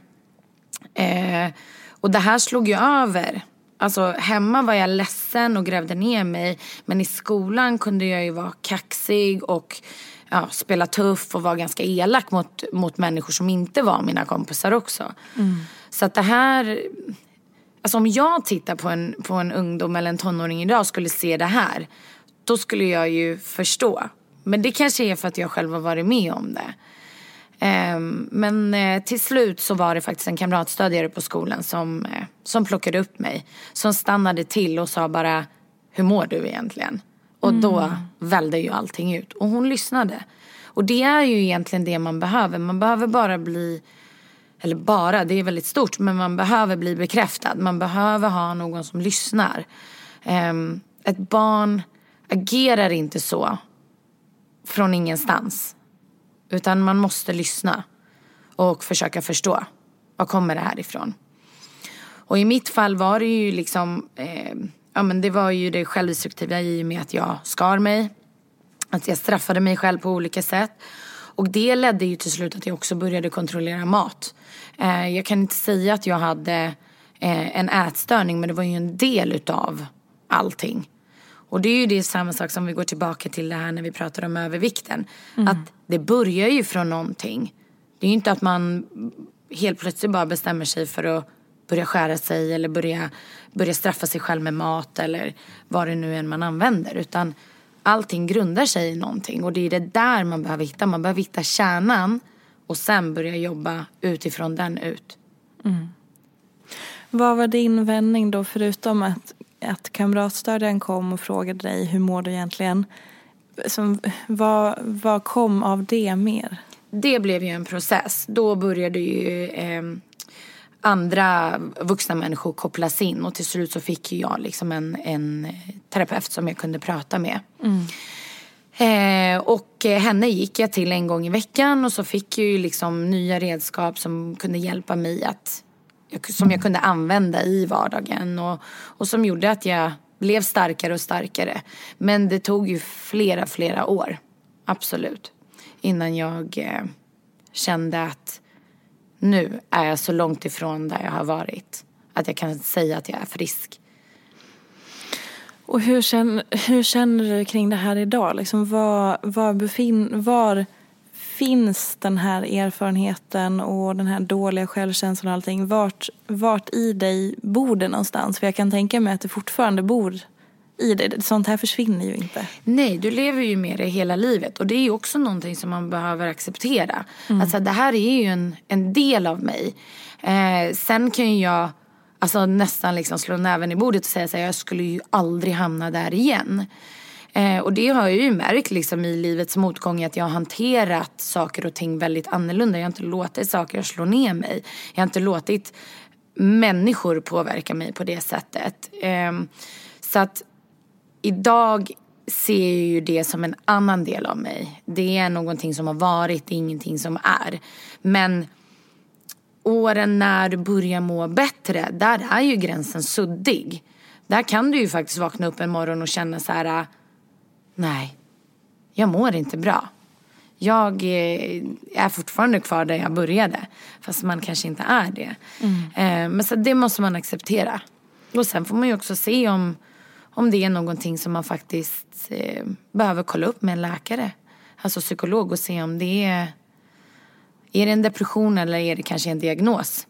Eh, och det här slog ju över. Alltså hemma var jag ledsen och grävde ner mig. Men i skolan kunde jag ju vara kaxig och ja, spela tuff och vara ganska elak mot, mot människor som inte var mina kompisar också. Så att det här... Alltså om jag tittar på en, på en ungdom eller en tonåring idag och skulle se det här. Då skulle jag ju förstå. Men det kanske är för att jag själv har varit med om det. Ehm, men eh, till slut så var det faktiskt en kamratstödjare på skolan som, eh, som plockade upp mig. Som stannade till och sa bara, hur mår du egentligen? Och då vällde ju allting ut. Och hon lyssnade. Och det är ju egentligen det man behöver. Man behöver bara bli, eller bara, det är väldigt stort, men man behöver bli bekräftad. Man behöver ha någon som lyssnar. Ehm, ett barn agerar inte så från ingenstans. Utan man måste lyssna och försöka förstå. Var kommer det här ifrån? Och i mitt fall var det ju liksom, eh, ja men det var ju det självdestruktiva i och med att jag skar mig. Att jag straffade mig själv på olika sätt. Och det ledde ju till slut att jag också började kontrollera mat. Eh, jag kan inte säga att jag hade eh, en ätstörning men det var ju en del utav allting. Och det är ju det samma sak som vi går tillbaka till det här när vi pratar om övervikten. Att det börjar ju från någonting. Det är ju inte att man helt plötsligt bara bestämmer sig för att börja skära sig eller börja, börja straffa sig själv med mat eller vad det nu än man använder. Utan allting grundar sig i någonting och det är det där man behöver hitta. Man behöver hitta kärnan och sen börja jobba utifrån den ut. Vad var din vändning då förutom att, att kamratstödjaren kom och frågade dig hur mår du egentligen? Som, vad, vad kom av det mer? det blev ju en process. Då började ju eh, andra vuxna människor kopplas in och till slut så fick ju jag liksom en, en terapeut som jag kunde prata med. Eh, och henne gick jag till en gång i veckan och så fick jag ju liksom nya redskap som kunde hjälpa mig att jag- som jag kunde använda i vardagen och, och som gjorde att jag blev starkare och starkare. Men det tog ju flera, flera år. Absolut. Innan jag eh, kände att nu är jag så långt ifrån där jag har varit. Att jag kan säga att jag är frisk. Och hur känner, hur känner du kring det här idag? Liksom var, var, befin, var finns den här erfarenheten och den här dåliga självkänslan och allting? Vart, vart i dig bor det någonstans? För jag kan tänka mig att det fortfarande bor i dig. Sånt här försvinner ju inte. Nej, du lever ju med det hela livet. Och det är ju också någonting som man behöver acceptera. Alltså det här är ju en, en del av mig. Eh, sen kan ju jag alltså, nästan liksom slå näven i bordet och säga att jag skulle ju aldrig hamna där igen. Eh, och det har jag ju märkt liksom, i livets motgång att jag har hanterat saker och ting väldigt annorlunda. Jag har inte låtit saker slå ner mig. Jag har inte låtit människor påverka mig på det sättet. Eh, så att idag ser jag ju det som en annan del av mig. Det är någonting som har varit, det är ingenting som är. Men åren när du börjar må bättre, där är ju gränsen suddig. Där kan du ju faktiskt vakna upp en morgon och känna så här, nej, jag mår inte bra. Jag eh, är fortfarande kvar där jag började. Fast man kanske inte är det. Eh, Men så det måste man acceptera. Och sen får man ju också se om, om det är någonting som man faktiskt eh, behöver kolla upp med en läkare. Alltså psykolog och se om det är, är det en depression eller är det kanske en diagnos.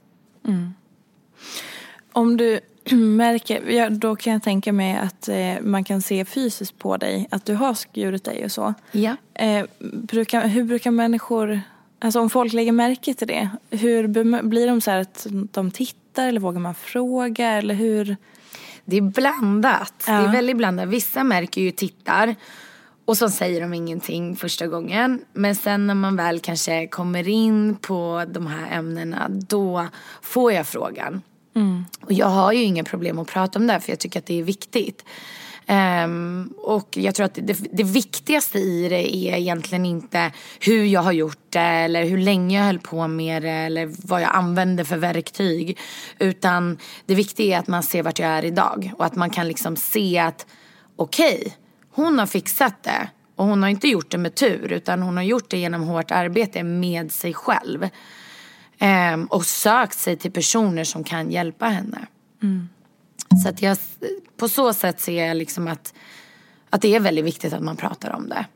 Om du märker, ja, då kan jag tänka mig att eh, man kan se fysiskt på dig att du har skurit dig och så. Ja. Eh, brukar, hur brukar människor, alltså om folk lägger märke till det, hur blir de så här att de tittar eller vågar man fråga eller hur? Det är blandat. Ja. Det är väldigt blandat. Vissa märker ju tittar och så säger de ingenting första gången. Men sen när man väl kanske kommer in på de här ämnena då får jag frågan. Och jag har ju inga problem att prata om det här, för jag tycker att det är viktigt. Um, och jag tror att det, det viktigaste i det är egentligen inte hur jag har gjort det eller hur länge jag höll på med det eller vad jag använde för verktyg. Utan det viktiga är att man ser vart jag är idag och att man kan liksom se att okej, hon har fixat det och hon har inte gjort det med tur utan hon har gjort det genom hårt arbete med sig själv. Ehm, och sökt sig till personer som kan hjälpa henne. Så att jag, på så sätt ser jag liksom att, att det är väldigt viktigt att man pratar om det.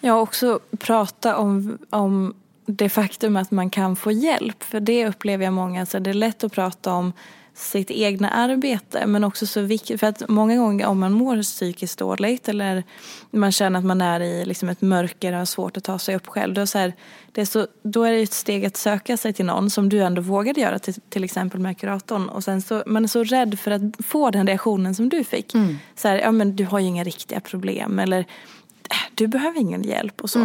Jag också prata om, om det faktum att man kan få hjälp. För det upplever jag många, så det är lätt att prata om sitt egna arbete men också så viktigt för att många gånger om man mår psykiskt dåligt eller man känner att man är i liksom ett mörker och har svårt att ta sig upp själv då, så här, det är så, då är det ett steg att söka sig till någon som du ändå vågade göra till, till exempel med kuratorn och sen så man är så rädd för att få den reaktionen som du fick. Så här, ja men du har ju inga riktiga problem eller "Äh, du behöver ingen hjälp och så.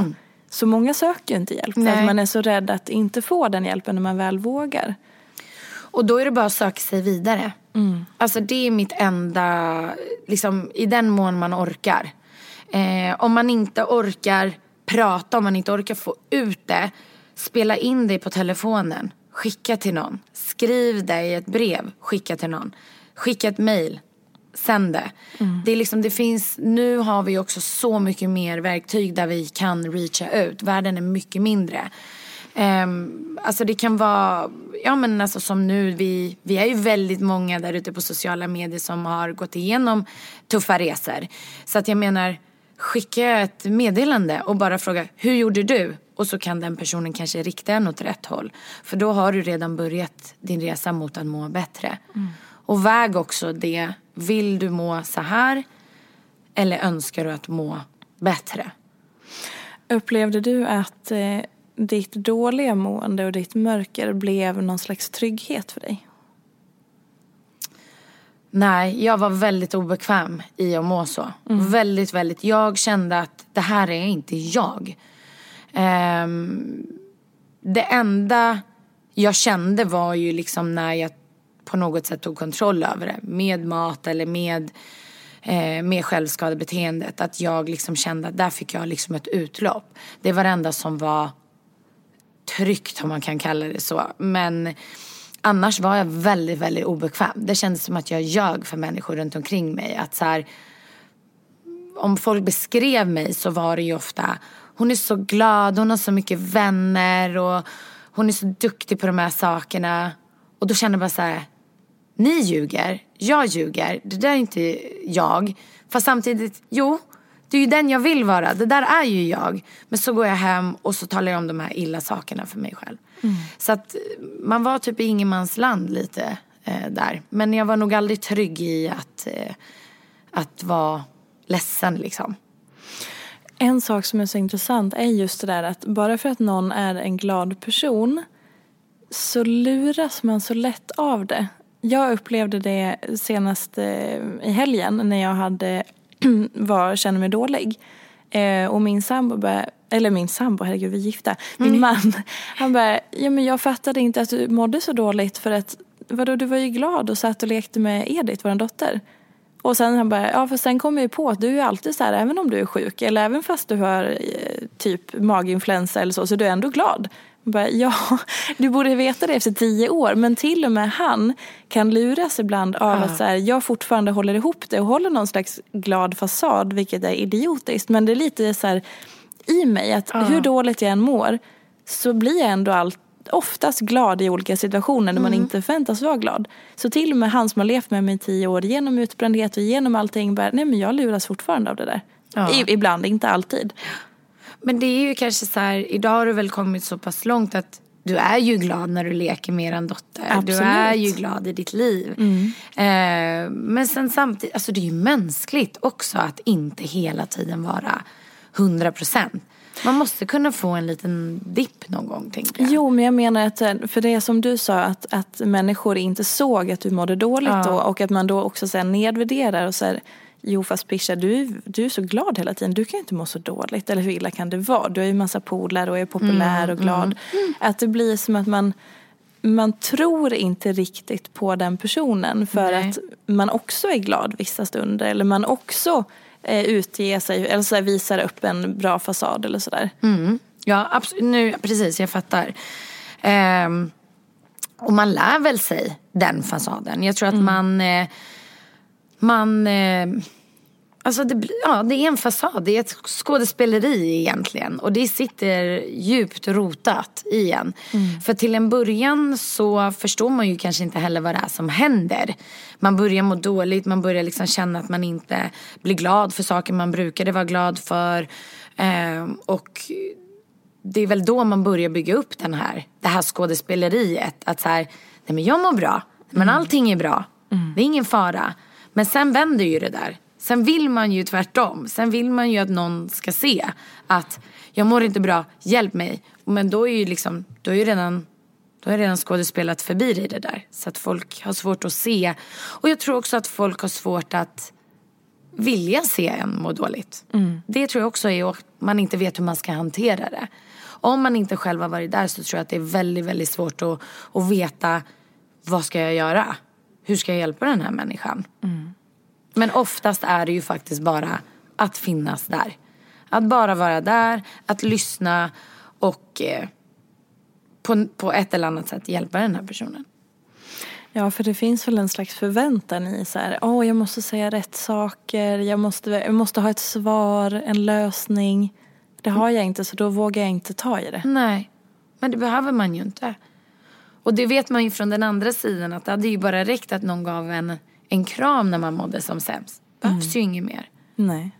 Så många söker ju inte hjälp för Nej. att man är så rädd att inte få den hjälpen när man väl vågar. Och då är det bara att söka sig vidare. Alltså det är mitt enda, liksom i den mån man orkar. Eh, om man inte orkar prata, om man inte orkar få ut det, spela in det på telefonen. Skicka till någon. Skriv det i ett brev, skicka till någon. Skicka ett mail, sänd det. Det, är liksom, det finns, nu har vi också så mycket mer verktyg där vi kan reacha ut. Världen är mycket mindre. Um, alltså det kan vara, ja men alltså som nu, vi, vi är ju väldigt många där ute på sociala medier som har gått igenom tuffa resor. Så att jag menar, skicka ett meddelande och bara fråga, hur gjorde du? Och så kan den personen kanske rikta en åt rätt håll. För då har du redan börjat din resa mot att må bättre. Och väg också det, vill du må så här? Eller önskar du att må bättre? Upplevde du att eh, ditt dåliga mående och ditt mörker blev någon slags trygghet för dig? Nej, jag var väldigt obekväm i att må så. Väldigt, väldigt. Jag kände att det här är inte jag. Ehm, det enda jag kände var ju liksom när jag på något sätt tog kontroll över det. Med mat eller med, eh, med självskadebeteendet. Att jag liksom kände att där fick jag liksom ett utlopp. Det var det enda som var tryggt om man kan kalla det så. Men annars var jag väldigt, väldigt obekväm. Det kändes som att jag ljög för människor runt omkring mig. Att så här, om folk beskrev mig så var det ju ofta hon är så glad, hon har så mycket vänner och hon är så duktig på de här sakerna. Och då kände jag bara så här, ni ljuger, jag ljuger, det där är inte jag. Fast samtidigt, jo, det är ju den jag vill vara, det där är ju jag. Men så går jag hem och så talar jag om de här illa sakerna för mig själv. Så att man var typ i ingenmansland lite eh, där. Men jag var nog aldrig trygg i att, eh, att vara ledsen liksom. En sak som är så intressant är just det där att bara för att någon är en glad person så luras man så lätt av det. Jag upplevde det senast eh, i helgen när jag hade var, kände mig dålig. Eh, och min sambo bara, eller min sambo, herregud vi är gifta. Min man, han bara, ja men jag fattade inte att du mådde så dåligt för att vadå du var ju glad och satt och lekte med Edith, vår dotter. Och sen han bara, ja för sen kom jag ju på att du är ju alltid så här, även om du är sjuk eller även fast du har eh, typ maginfluensa eller så, så du är ändå glad. Bara, ja, du borde veta det efter tio år. Men till och med han kan luras ibland av att så här, jag fortfarande håller ihop det och håller någon slags glad fasad, vilket är idiotiskt. Men det är lite så här, i mig. Att hur dåligt jag än mår så blir jag ändå allt, oftast glad i olika situationer när man Mm. inte förväntas vara glad. Så till och med han som har levt med mig i tio år genom utbrändhet och genom allting. Bara, nej men jag luras fortfarande av det där. Ja. I, ibland, inte alltid. Men det är ju kanske så här, idag har du väl kommit så pass långt att du är ju glad när du leker med er dotter. Du Absolut. är ju glad i ditt liv. Eh, men sen samtidigt, alltså det är ju mänskligt också att inte hela tiden vara 100 procent. Man måste kunna få en liten dipp någon gång tänker jag. Jo, men jag menar att, eh, för det är som du sa, att, att människor inte såg att du mådde dåligt Ja. då och att man då också så här nedvärderar och så här, jo fast Pisha, du, du är så glad hela tiden, du kan ju inte må så dåligt, eller hur illa kan det vara? Du har ju massa polare och är populär Mm, och glad. Att det blir som att man, man tror inte riktigt på den personen för Nej. att man också är glad vissa stunder eller man också eh, utger sig eller så visar upp en bra fasad eller sådär. Ja, absolut. Nu, precis, jag fattar. Ehm, och man lär väl sig den fasaden. Jag tror att man... Eh, man eh, alltså det, ja, det är en fasad. Det är ett skådespeleri egentligen. Och det sitter djupt rotat i en. För till en början så förstår man ju kanske inte heller vad det är som händer. Man börjar må dåligt, man börjar liksom känna att man inte blir glad för saker man brukade vara glad för. Ehm, och det är väl då man börjar bygga upp den här, det här skådespeleriet. Att så här, nej men jag mår bra, men allting är bra. Det är ingen fara. Men sen vänder ju det där. Sen vill man ju tvärtom. Sen vill man ju att någon ska se att jag mår inte bra, hjälp mig. Men då är ju liksom, då är ju redan då är redan skådespelat förbi i det där. Så att folk har svårt att se. Och jag tror också att folk har svårt att vilja se en må dåligt. Det tror jag också är att man inte vet hur man ska hantera det. Om man inte själv har varit där så tror jag att det är väldigt, väldigt svårt att, att veta vad ska jag göra? Hur ska jag hjälpa den här människan? Men oftast är det ju faktiskt bara att finnas där. Att bara vara där, att lyssna och eh, på, på ett eller annat sätt hjälpa den här personen. Ja, för det finns väl en slags förväntan i så här, åh jag måste säga rätt saker, jag måste, jag måste ha ett svar, en lösning. Det har jag inte så då vågar jag inte ta i det. Nej, men det behöver man ju inte. Och det vet man ju från den andra sidan att det hade ju bara räckt att någon gav en, en kram när man mådde som sämst. Behövs ju inget mer. Nej.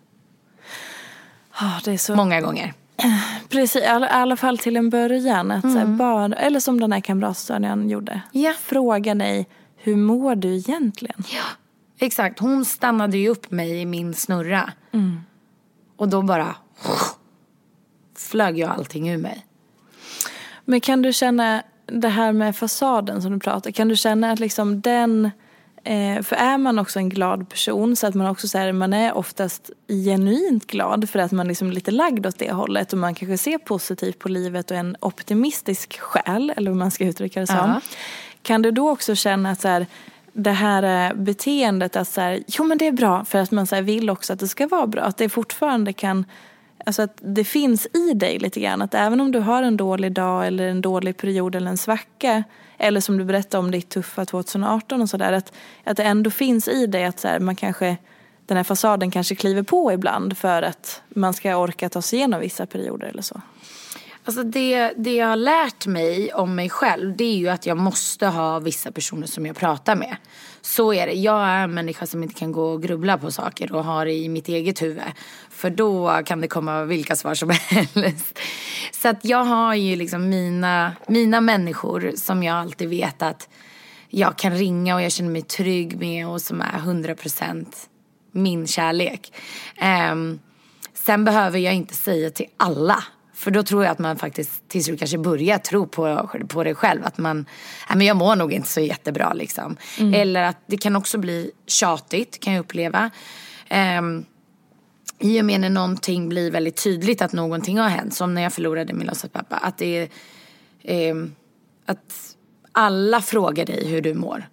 Ja, det är så... Många gånger. Precis, i alla, alla fall till en början. Att här, bara, eller som den här kamratstödjaren gjorde. Ja. Fråga dig, hur mår du egentligen? Exakt, hon stannade ju upp mig i min snurra. Och då bara flög ju allting ur mig. Men kan du känna det här med fasaden som du pratar, kan du känna att liksom den Eh, för är man också en glad person så att man också så här, man är oftast genuint glad för att man liksom är lite lagd åt det hållet och man kanske ser positivt på livet och är en optimistisk själ eller vad man ska uttrycka det som. Ja. Kan du då också känna att så här, det här eh, beteendet att så här, jo men det är bra för att man så vill också att det ska vara bra. Att det fortfarande kan, alltså att det finns i dig lite grann. Att även om du har en dålig dag eller en dålig period eller en svacka. Eller som du berättade om ditt tuffa 2018 och sådär. Att, att det ändå finns i dig att så här, man kanske, den här fasaden kanske kliver på ibland för att man ska orka ta sig igenom vissa perioder eller så. Alltså det, det jag har lärt mig om mig själv det är ju att jag måste ha vissa personer som jag pratar med. Så är det. Jag är en människa som inte kan gå och grubbla på saker och ha det i mitt eget huvud. För då kan det komma vilka svar som helst. Så att jag har ju liksom mina, mina människor som jag alltid vet att jag kan ringa och jag känner mig trygg med och som är 100% min kärlek. Um, sen behöver jag inte säga till alla. För då tror jag att man faktiskt till slut kanske börjar tro på, på det själv. Att man, nej men jag mår nog inte så jättebra liksom. Eller att det kan också bli tjatigt kan jag uppleva. Ehm, I och med när någonting blir väldigt tydligt att någonting har hänt. Som när jag förlorade min låtsaspappa. Att det är, ehm, att alla frågar dig hur du mår.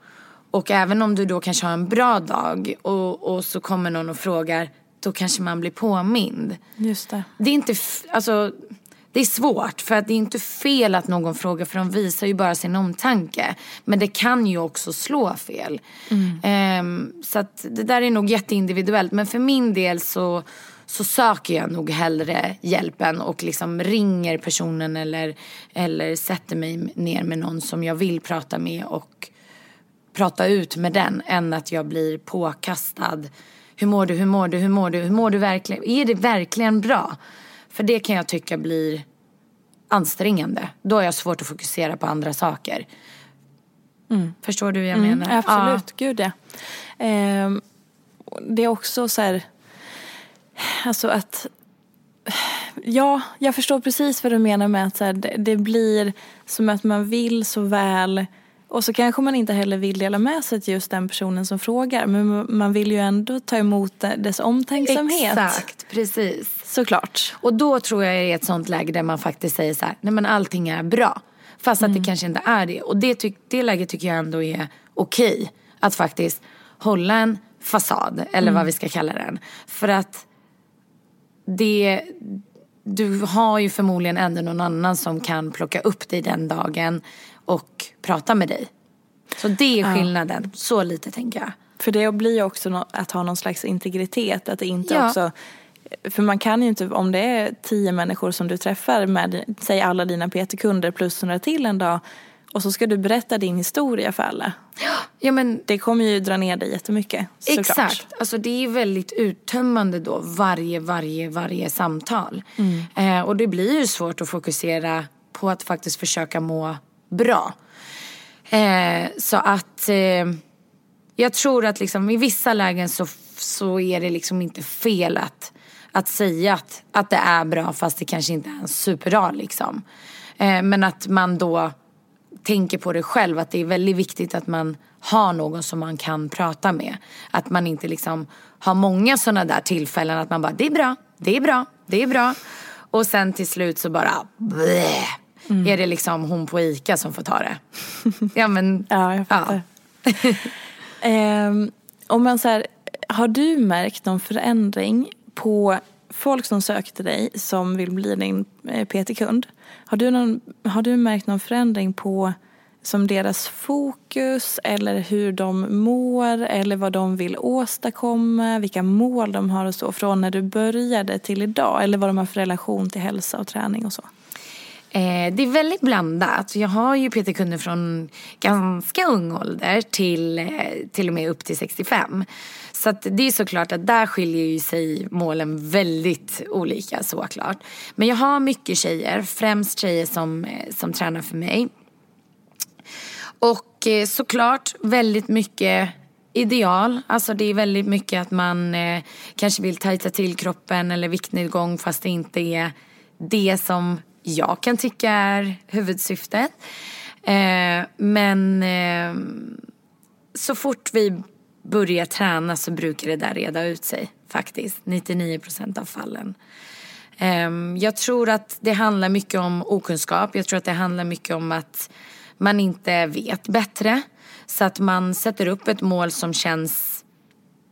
Och även om du då kanske har en bra dag och, och så kommer någon och frågar. Då kanske man blir påmind. Just det. Det är inte, alltså, det är svårt för att det är inte fel att någon frågar för de visar ju bara sin omtanke. Men det kan ju också slå fel. Ehm, så att det där är nog jätteindividuellt. Men för min del så, så söker jag nog hellre hjälpen och liksom ringer personen eller, eller sätter mig ner med någon som jag vill prata med och prata ut med den än att jag blir påkastad. Hur mår du, hur mår du, hur mår du, hur mår du verkligen? Är det verkligen bra? För det kan jag tycka blir ansträngande. Då har jag svårt att fokusera på andra saker. Mm. Förstår du hur jag mm, menar? Absolut, ja. gud ja. Eh, det är också så här, alltså att Ja, jag förstår precis vad du menar med att så här, det, det, blir som att man vill så väl och så kanske man inte heller vill dela med sig till just den personen som frågar men man vill ju ändå ta emot dess omtänksamhet. Exakt, precis. Såklart. Och då tror jag är ett sånt läge där man faktiskt säger så här, nej men allting är bra. Fast att mm. det kanske inte är det. Och det, ty- det läget tycker jag ändå är okej. Okay, att faktiskt hålla en fasad, eller mm. vad vi ska kalla den. För att det, du har ju förmodligen ändå någon annan som kan plocka upp dig den dagen och prata med dig. Så det är skillnaden. Ja. Så lite tänker jag. För det blir ju också att ha någon slags integritet. Att det inte ja. också för man kan ju inte, om det är tio människor som du träffar med, säg alla dina PT-kunder plus några till en dag och så ska du berätta din historia för alla. Ja, men, det kommer ju dra ner dig jättemycket. Såklart. Exakt. Alltså, det är väldigt uttömmande då varje, varje, varje samtal. Mm. Eh, och det blir ju svårt att fokusera på att faktiskt försöka må bra. Eh, så att eh, jag tror att liksom, i vissa lägen så, så är det liksom inte fel att, att säga att, att det är bra fast det kanske inte är en superbra liksom. Eh, men att man då tänker på det själv att det är väldigt viktigt att man har någon som man kan prata med. Att man inte liksom har många sådana där tillfällen att man bara det är bra, det är bra, det är bra. Och sen till slut så bara bleh, mm. är det liksom hon på ICA som får ta det. ja men. Ja, jag fattar. Ja. um, om man så här, har du märkt någon förändring på folk som sökte dig som vill bli din eh, PT-kund? Har du, någon, har du märkt någon förändring på som deras fokus eller hur de mår eller vad de vill åstadkomma, vilka mål de har och så från när du började till idag eller vad de har för relation till hälsa och träning och så? Eh, det är väldigt blandat. Jag har ju PT-kunder från ganska ung ålder till, eh, till och med upp till 65. Så det är såklart att där skiljer ju sig målen väldigt olika såklart. Men jag har mycket tjejer, främst tjejer som, eh, som tränar för mig. Och eh, såklart väldigt mycket ideal. Alltså det är väldigt mycket att man eh, kanske vill tajta till kroppen eller viktnedgång fast det inte är det som jag kan tycka är huvudsyftet. Eh, men eh, så fort vi börjar träna så brukar det där reda ut sig faktiskt. 99 procent av fallen. Eh, jag tror att det handlar mycket om okunskap. Jag tror att det handlar mycket om att man inte vet bättre. Så att man sätter upp ett mål som känns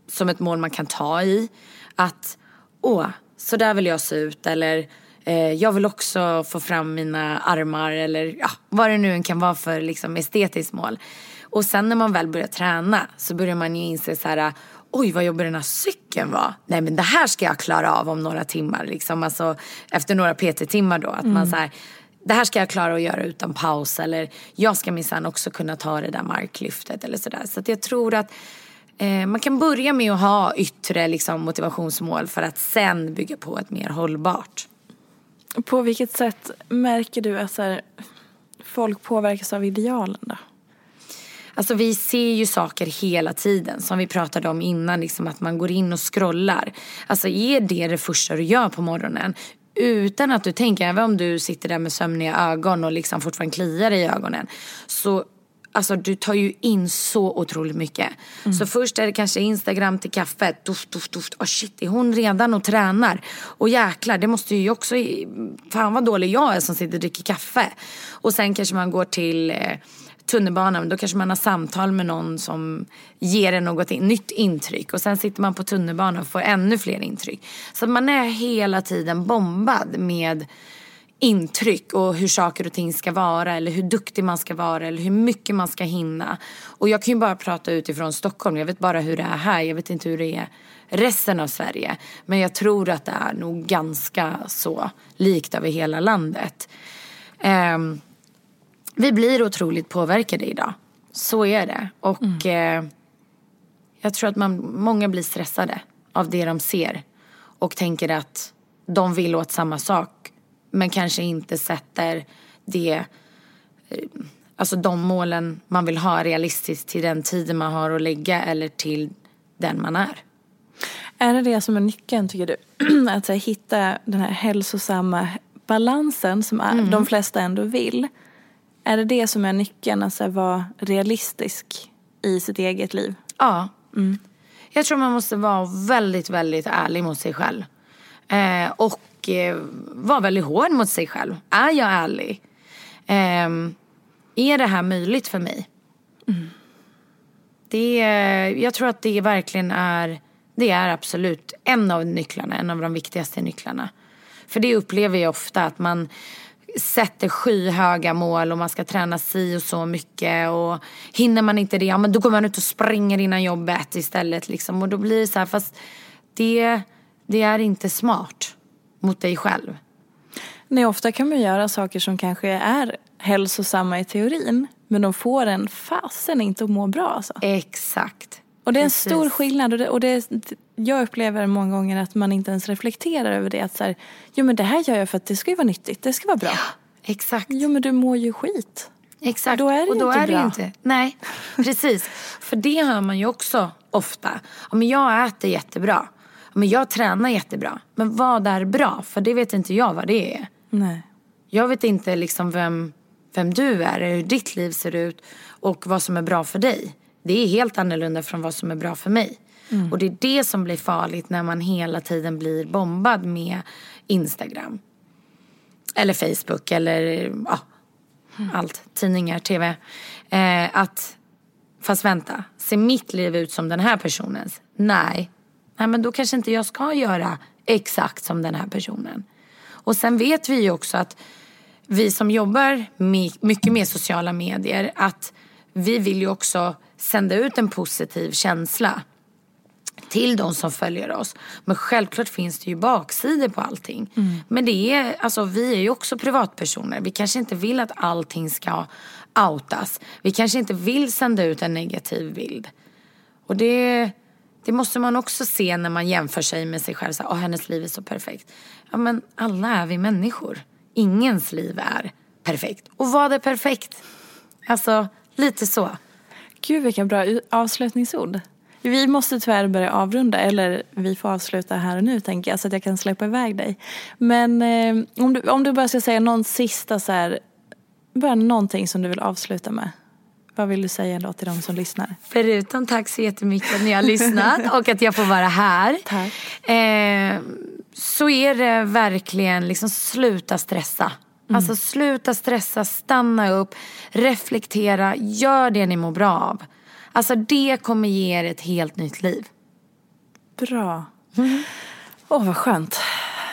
som ett mål man kan ta i. Att, åh, så där vill jag se ut. Eller eh, jag vill också få fram mina armar. Eller ja, vad det nu kan vara för liksom, estetiskt mål. Och sen när man väl börjar träna så börjar man ju inse så här oj vad jobbig den här cykeln var. Nej men det här ska jag klara av om några timmar. Liksom. Alltså, efter några PT-timmar då. Att mm. man så här, det här ska jag klara att göra utan paus eller jag ska minsann också kunna ta det där marklyftet eller sådär. Så att jag tror att eh, man kan börja med att ha yttre liksom, motivationsmål för att sen bygga på ett mer hållbart. På vilket sätt märker du att här, folk påverkas av idealen då? Alltså vi ser ju saker hela tiden som vi pratade om innan, liksom att man går in och scrollar. Alltså är det det första du gör på morgonen utan att du tänker, även om du sitter där med sömniga ögon och liksom fortfarande kliar i ögonen. Så Alltså du tar ju in så otroligt mycket. Mm. Så först är det kanske Instagram till kaffet. Doft, doft, doft. Oh shit, är hon redan och tränar? Och jäklar, det måste ju också... Fan vad dålig jag är som sitter och dricker kaffe. Och sen kanske man går till eh, tunnelbanan, då kanske man har samtal med någon som ger en något in, nytt intryck. Och sen sitter man på tunnelbanan och får ännu fler intryck. Så man är hela tiden bombad med intryck och hur saker och ting ska vara eller hur duktig man ska vara eller hur mycket man ska hinna. Och jag kan ju bara prata utifrån Stockholm. Jag vet bara hur det är här. Jag vet inte hur det är resten av Sverige. Men jag tror att det är nog ganska så likt över hela landet. Um, vi blir otroligt påverkade idag. Så är det. Och mm. eh, jag tror att man, många blir stressade av det de ser. Och tänker att de vill åt samma sak. Men kanske inte sätter det, eh, alltså de målen man vill ha realistiskt till den tiden man har att lägga eller till den man är. Är det det som är nyckeln tycker du? att här, hitta den här hälsosamma balansen som är, mm. de flesta ändå vill. Är det det som är nyckeln, att alltså, vara realistisk i sitt eget liv? Ja. Mm. Jag tror man måste vara väldigt, väldigt ärlig mot sig själv. Eh, och eh, vara väldigt hård mot sig själv. Är jag ärlig? Eh, är det här möjligt för mig? Mm. Det, jag tror att det verkligen är, det är absolut en av nycklarna, en av de viktigaste nycklarna. För det upplever jag ofta att man sätter skyhöga mål och man ska träna si och så mycket och hinner man inte det, ja men då går man ut och springer innan jobbet istället liksom och då blir det så här, fast det, det är inte smart mot dig själv. Nej, ofta kan man göra saker som kanske är hälsosamma i teorin men de får en fasen inte att må bra alltså. Exakt. Och det är en Precis. stor skillnad och, det, och det, jag upplever många gånger att man inte ens reflekterar över det. Att så här, jo men det här gör jag för att det ska ju vara nyttigt, det ska vara bra. Ja, exakt. Jo men du mår ju skit. Exakt. Då är det och då inte är bra. Det inte. Nej, precis. för det hör man ju också ofta. Ja, men jag äter jättebra. Men jag tränar jättebra. Men vad är bra? För det vet inte jag vad det är. Nej. Jag vet inte liksom vem, vem du är, hur ditt liv ser ut och vad som är bra för dig. Det är helt annorlunda från vad som är bra för mig. Mm. Och det är det som blir farligt när man hela tiden blir bombad med Instagram. Eller Facebook eller ja, mm. allt. Tidningar, tv. Eh, att, fast vänta, ser mitt liv ut som den här personens? Nej. Nej men då kanske inte jag ska göra exakt som den här personen. Och sen vet vi ju också att vi som jobbar mycket med sociala medier att vi vill ju också sända ut en positiv känsla till de som följer oss. Men självklart finns det ju baksidor på allting. Mm. Men det är, alltså vi är ju också privatpersoner. Vi kanske inte vill att allting ska outas. Vi kanske inte vill sända ut en negativ bild. Och det, det måste man också se när man jämför sig med sig själv. Så, oh, hennes liv är så perfekt. Ja men alla är vi människor. Ingens liv är perfekt. Och vad är perfekt? Alltså lite så. Gud vilka bra avslutningsord. Vi måste tyvärr börja avrunda, eller vi får avsluta här och nu tänker jag så att jag kan släppa iväg dig. Men eh, om, du, om du bara ska säga någon sista så här, bara någonting som du vill avsluta med. Vad vill du säga då till de som lyssnar? Förutom tack så jättemycket att ni har lyssnat och att jag får vara här. Tack. Eh, så är det verkligen liksom sluta stressa. Mm. Alltså sluta stressa, stanna upp, reflektera, gör det ni mår bra av. Alltså det kommer ge er ett helt nytt liv. Bra. Åh mm. oh, vad skönt.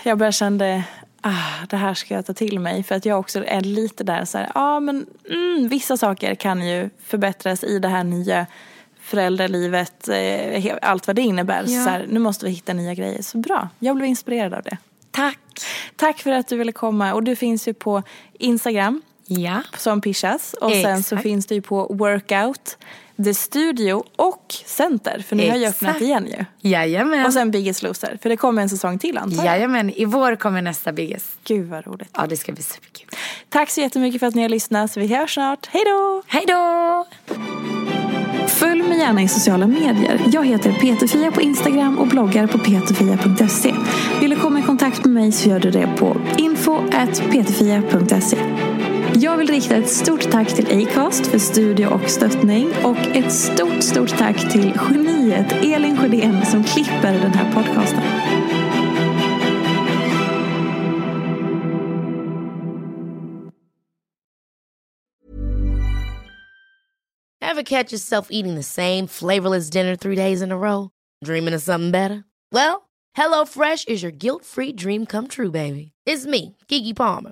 Jag bara kände, ah, det här ska jag ta till mig. För att jag också är lite där så här, ja ah, men mm, vissa saker kan ju förbättras i det här nya föräldralivet, eh, allt vad det innebär. Ja. Så här, nu måste vi hitta nya grejer. Så bra, jag blev inspirerad av det. Tack. Tack för att du ville komma. Och du finns ju på Instagram. Ja. Som Pishas. Och Exakt. sen så finns du ju på Workout, The Studio och Center. För nu Exakt. har ju öppnat igen ju. Jajamän. Och sen Biggest Loser. För det kommer en säsong till antar jag. Jajamän. I vår kommer nästa Biggest. Gud vad roligt. Ja det ska bli superkul. Tack så jättemycket för att ni har lyssnat. Så vi hörs snart. Hej då! Hej då! Följ mig gärna i sociala medier. Jag heter Peterfia på Instagram och bloggar på peterfia.se. Vill du komma i kontakt med mig så gör du det på info.peterfia.se. Jag vill rikta ett stort tack till Acast för studie och stöttning och ett stort, stort tack till geniet Elin Sjödén som klipper den här podcasten. Have catch yourself eating the same flavorless dinner three days in a row? Dreaming of something better? Well, hello fresh is your guilt free dream come true baby. It's me, Gigi Palmer.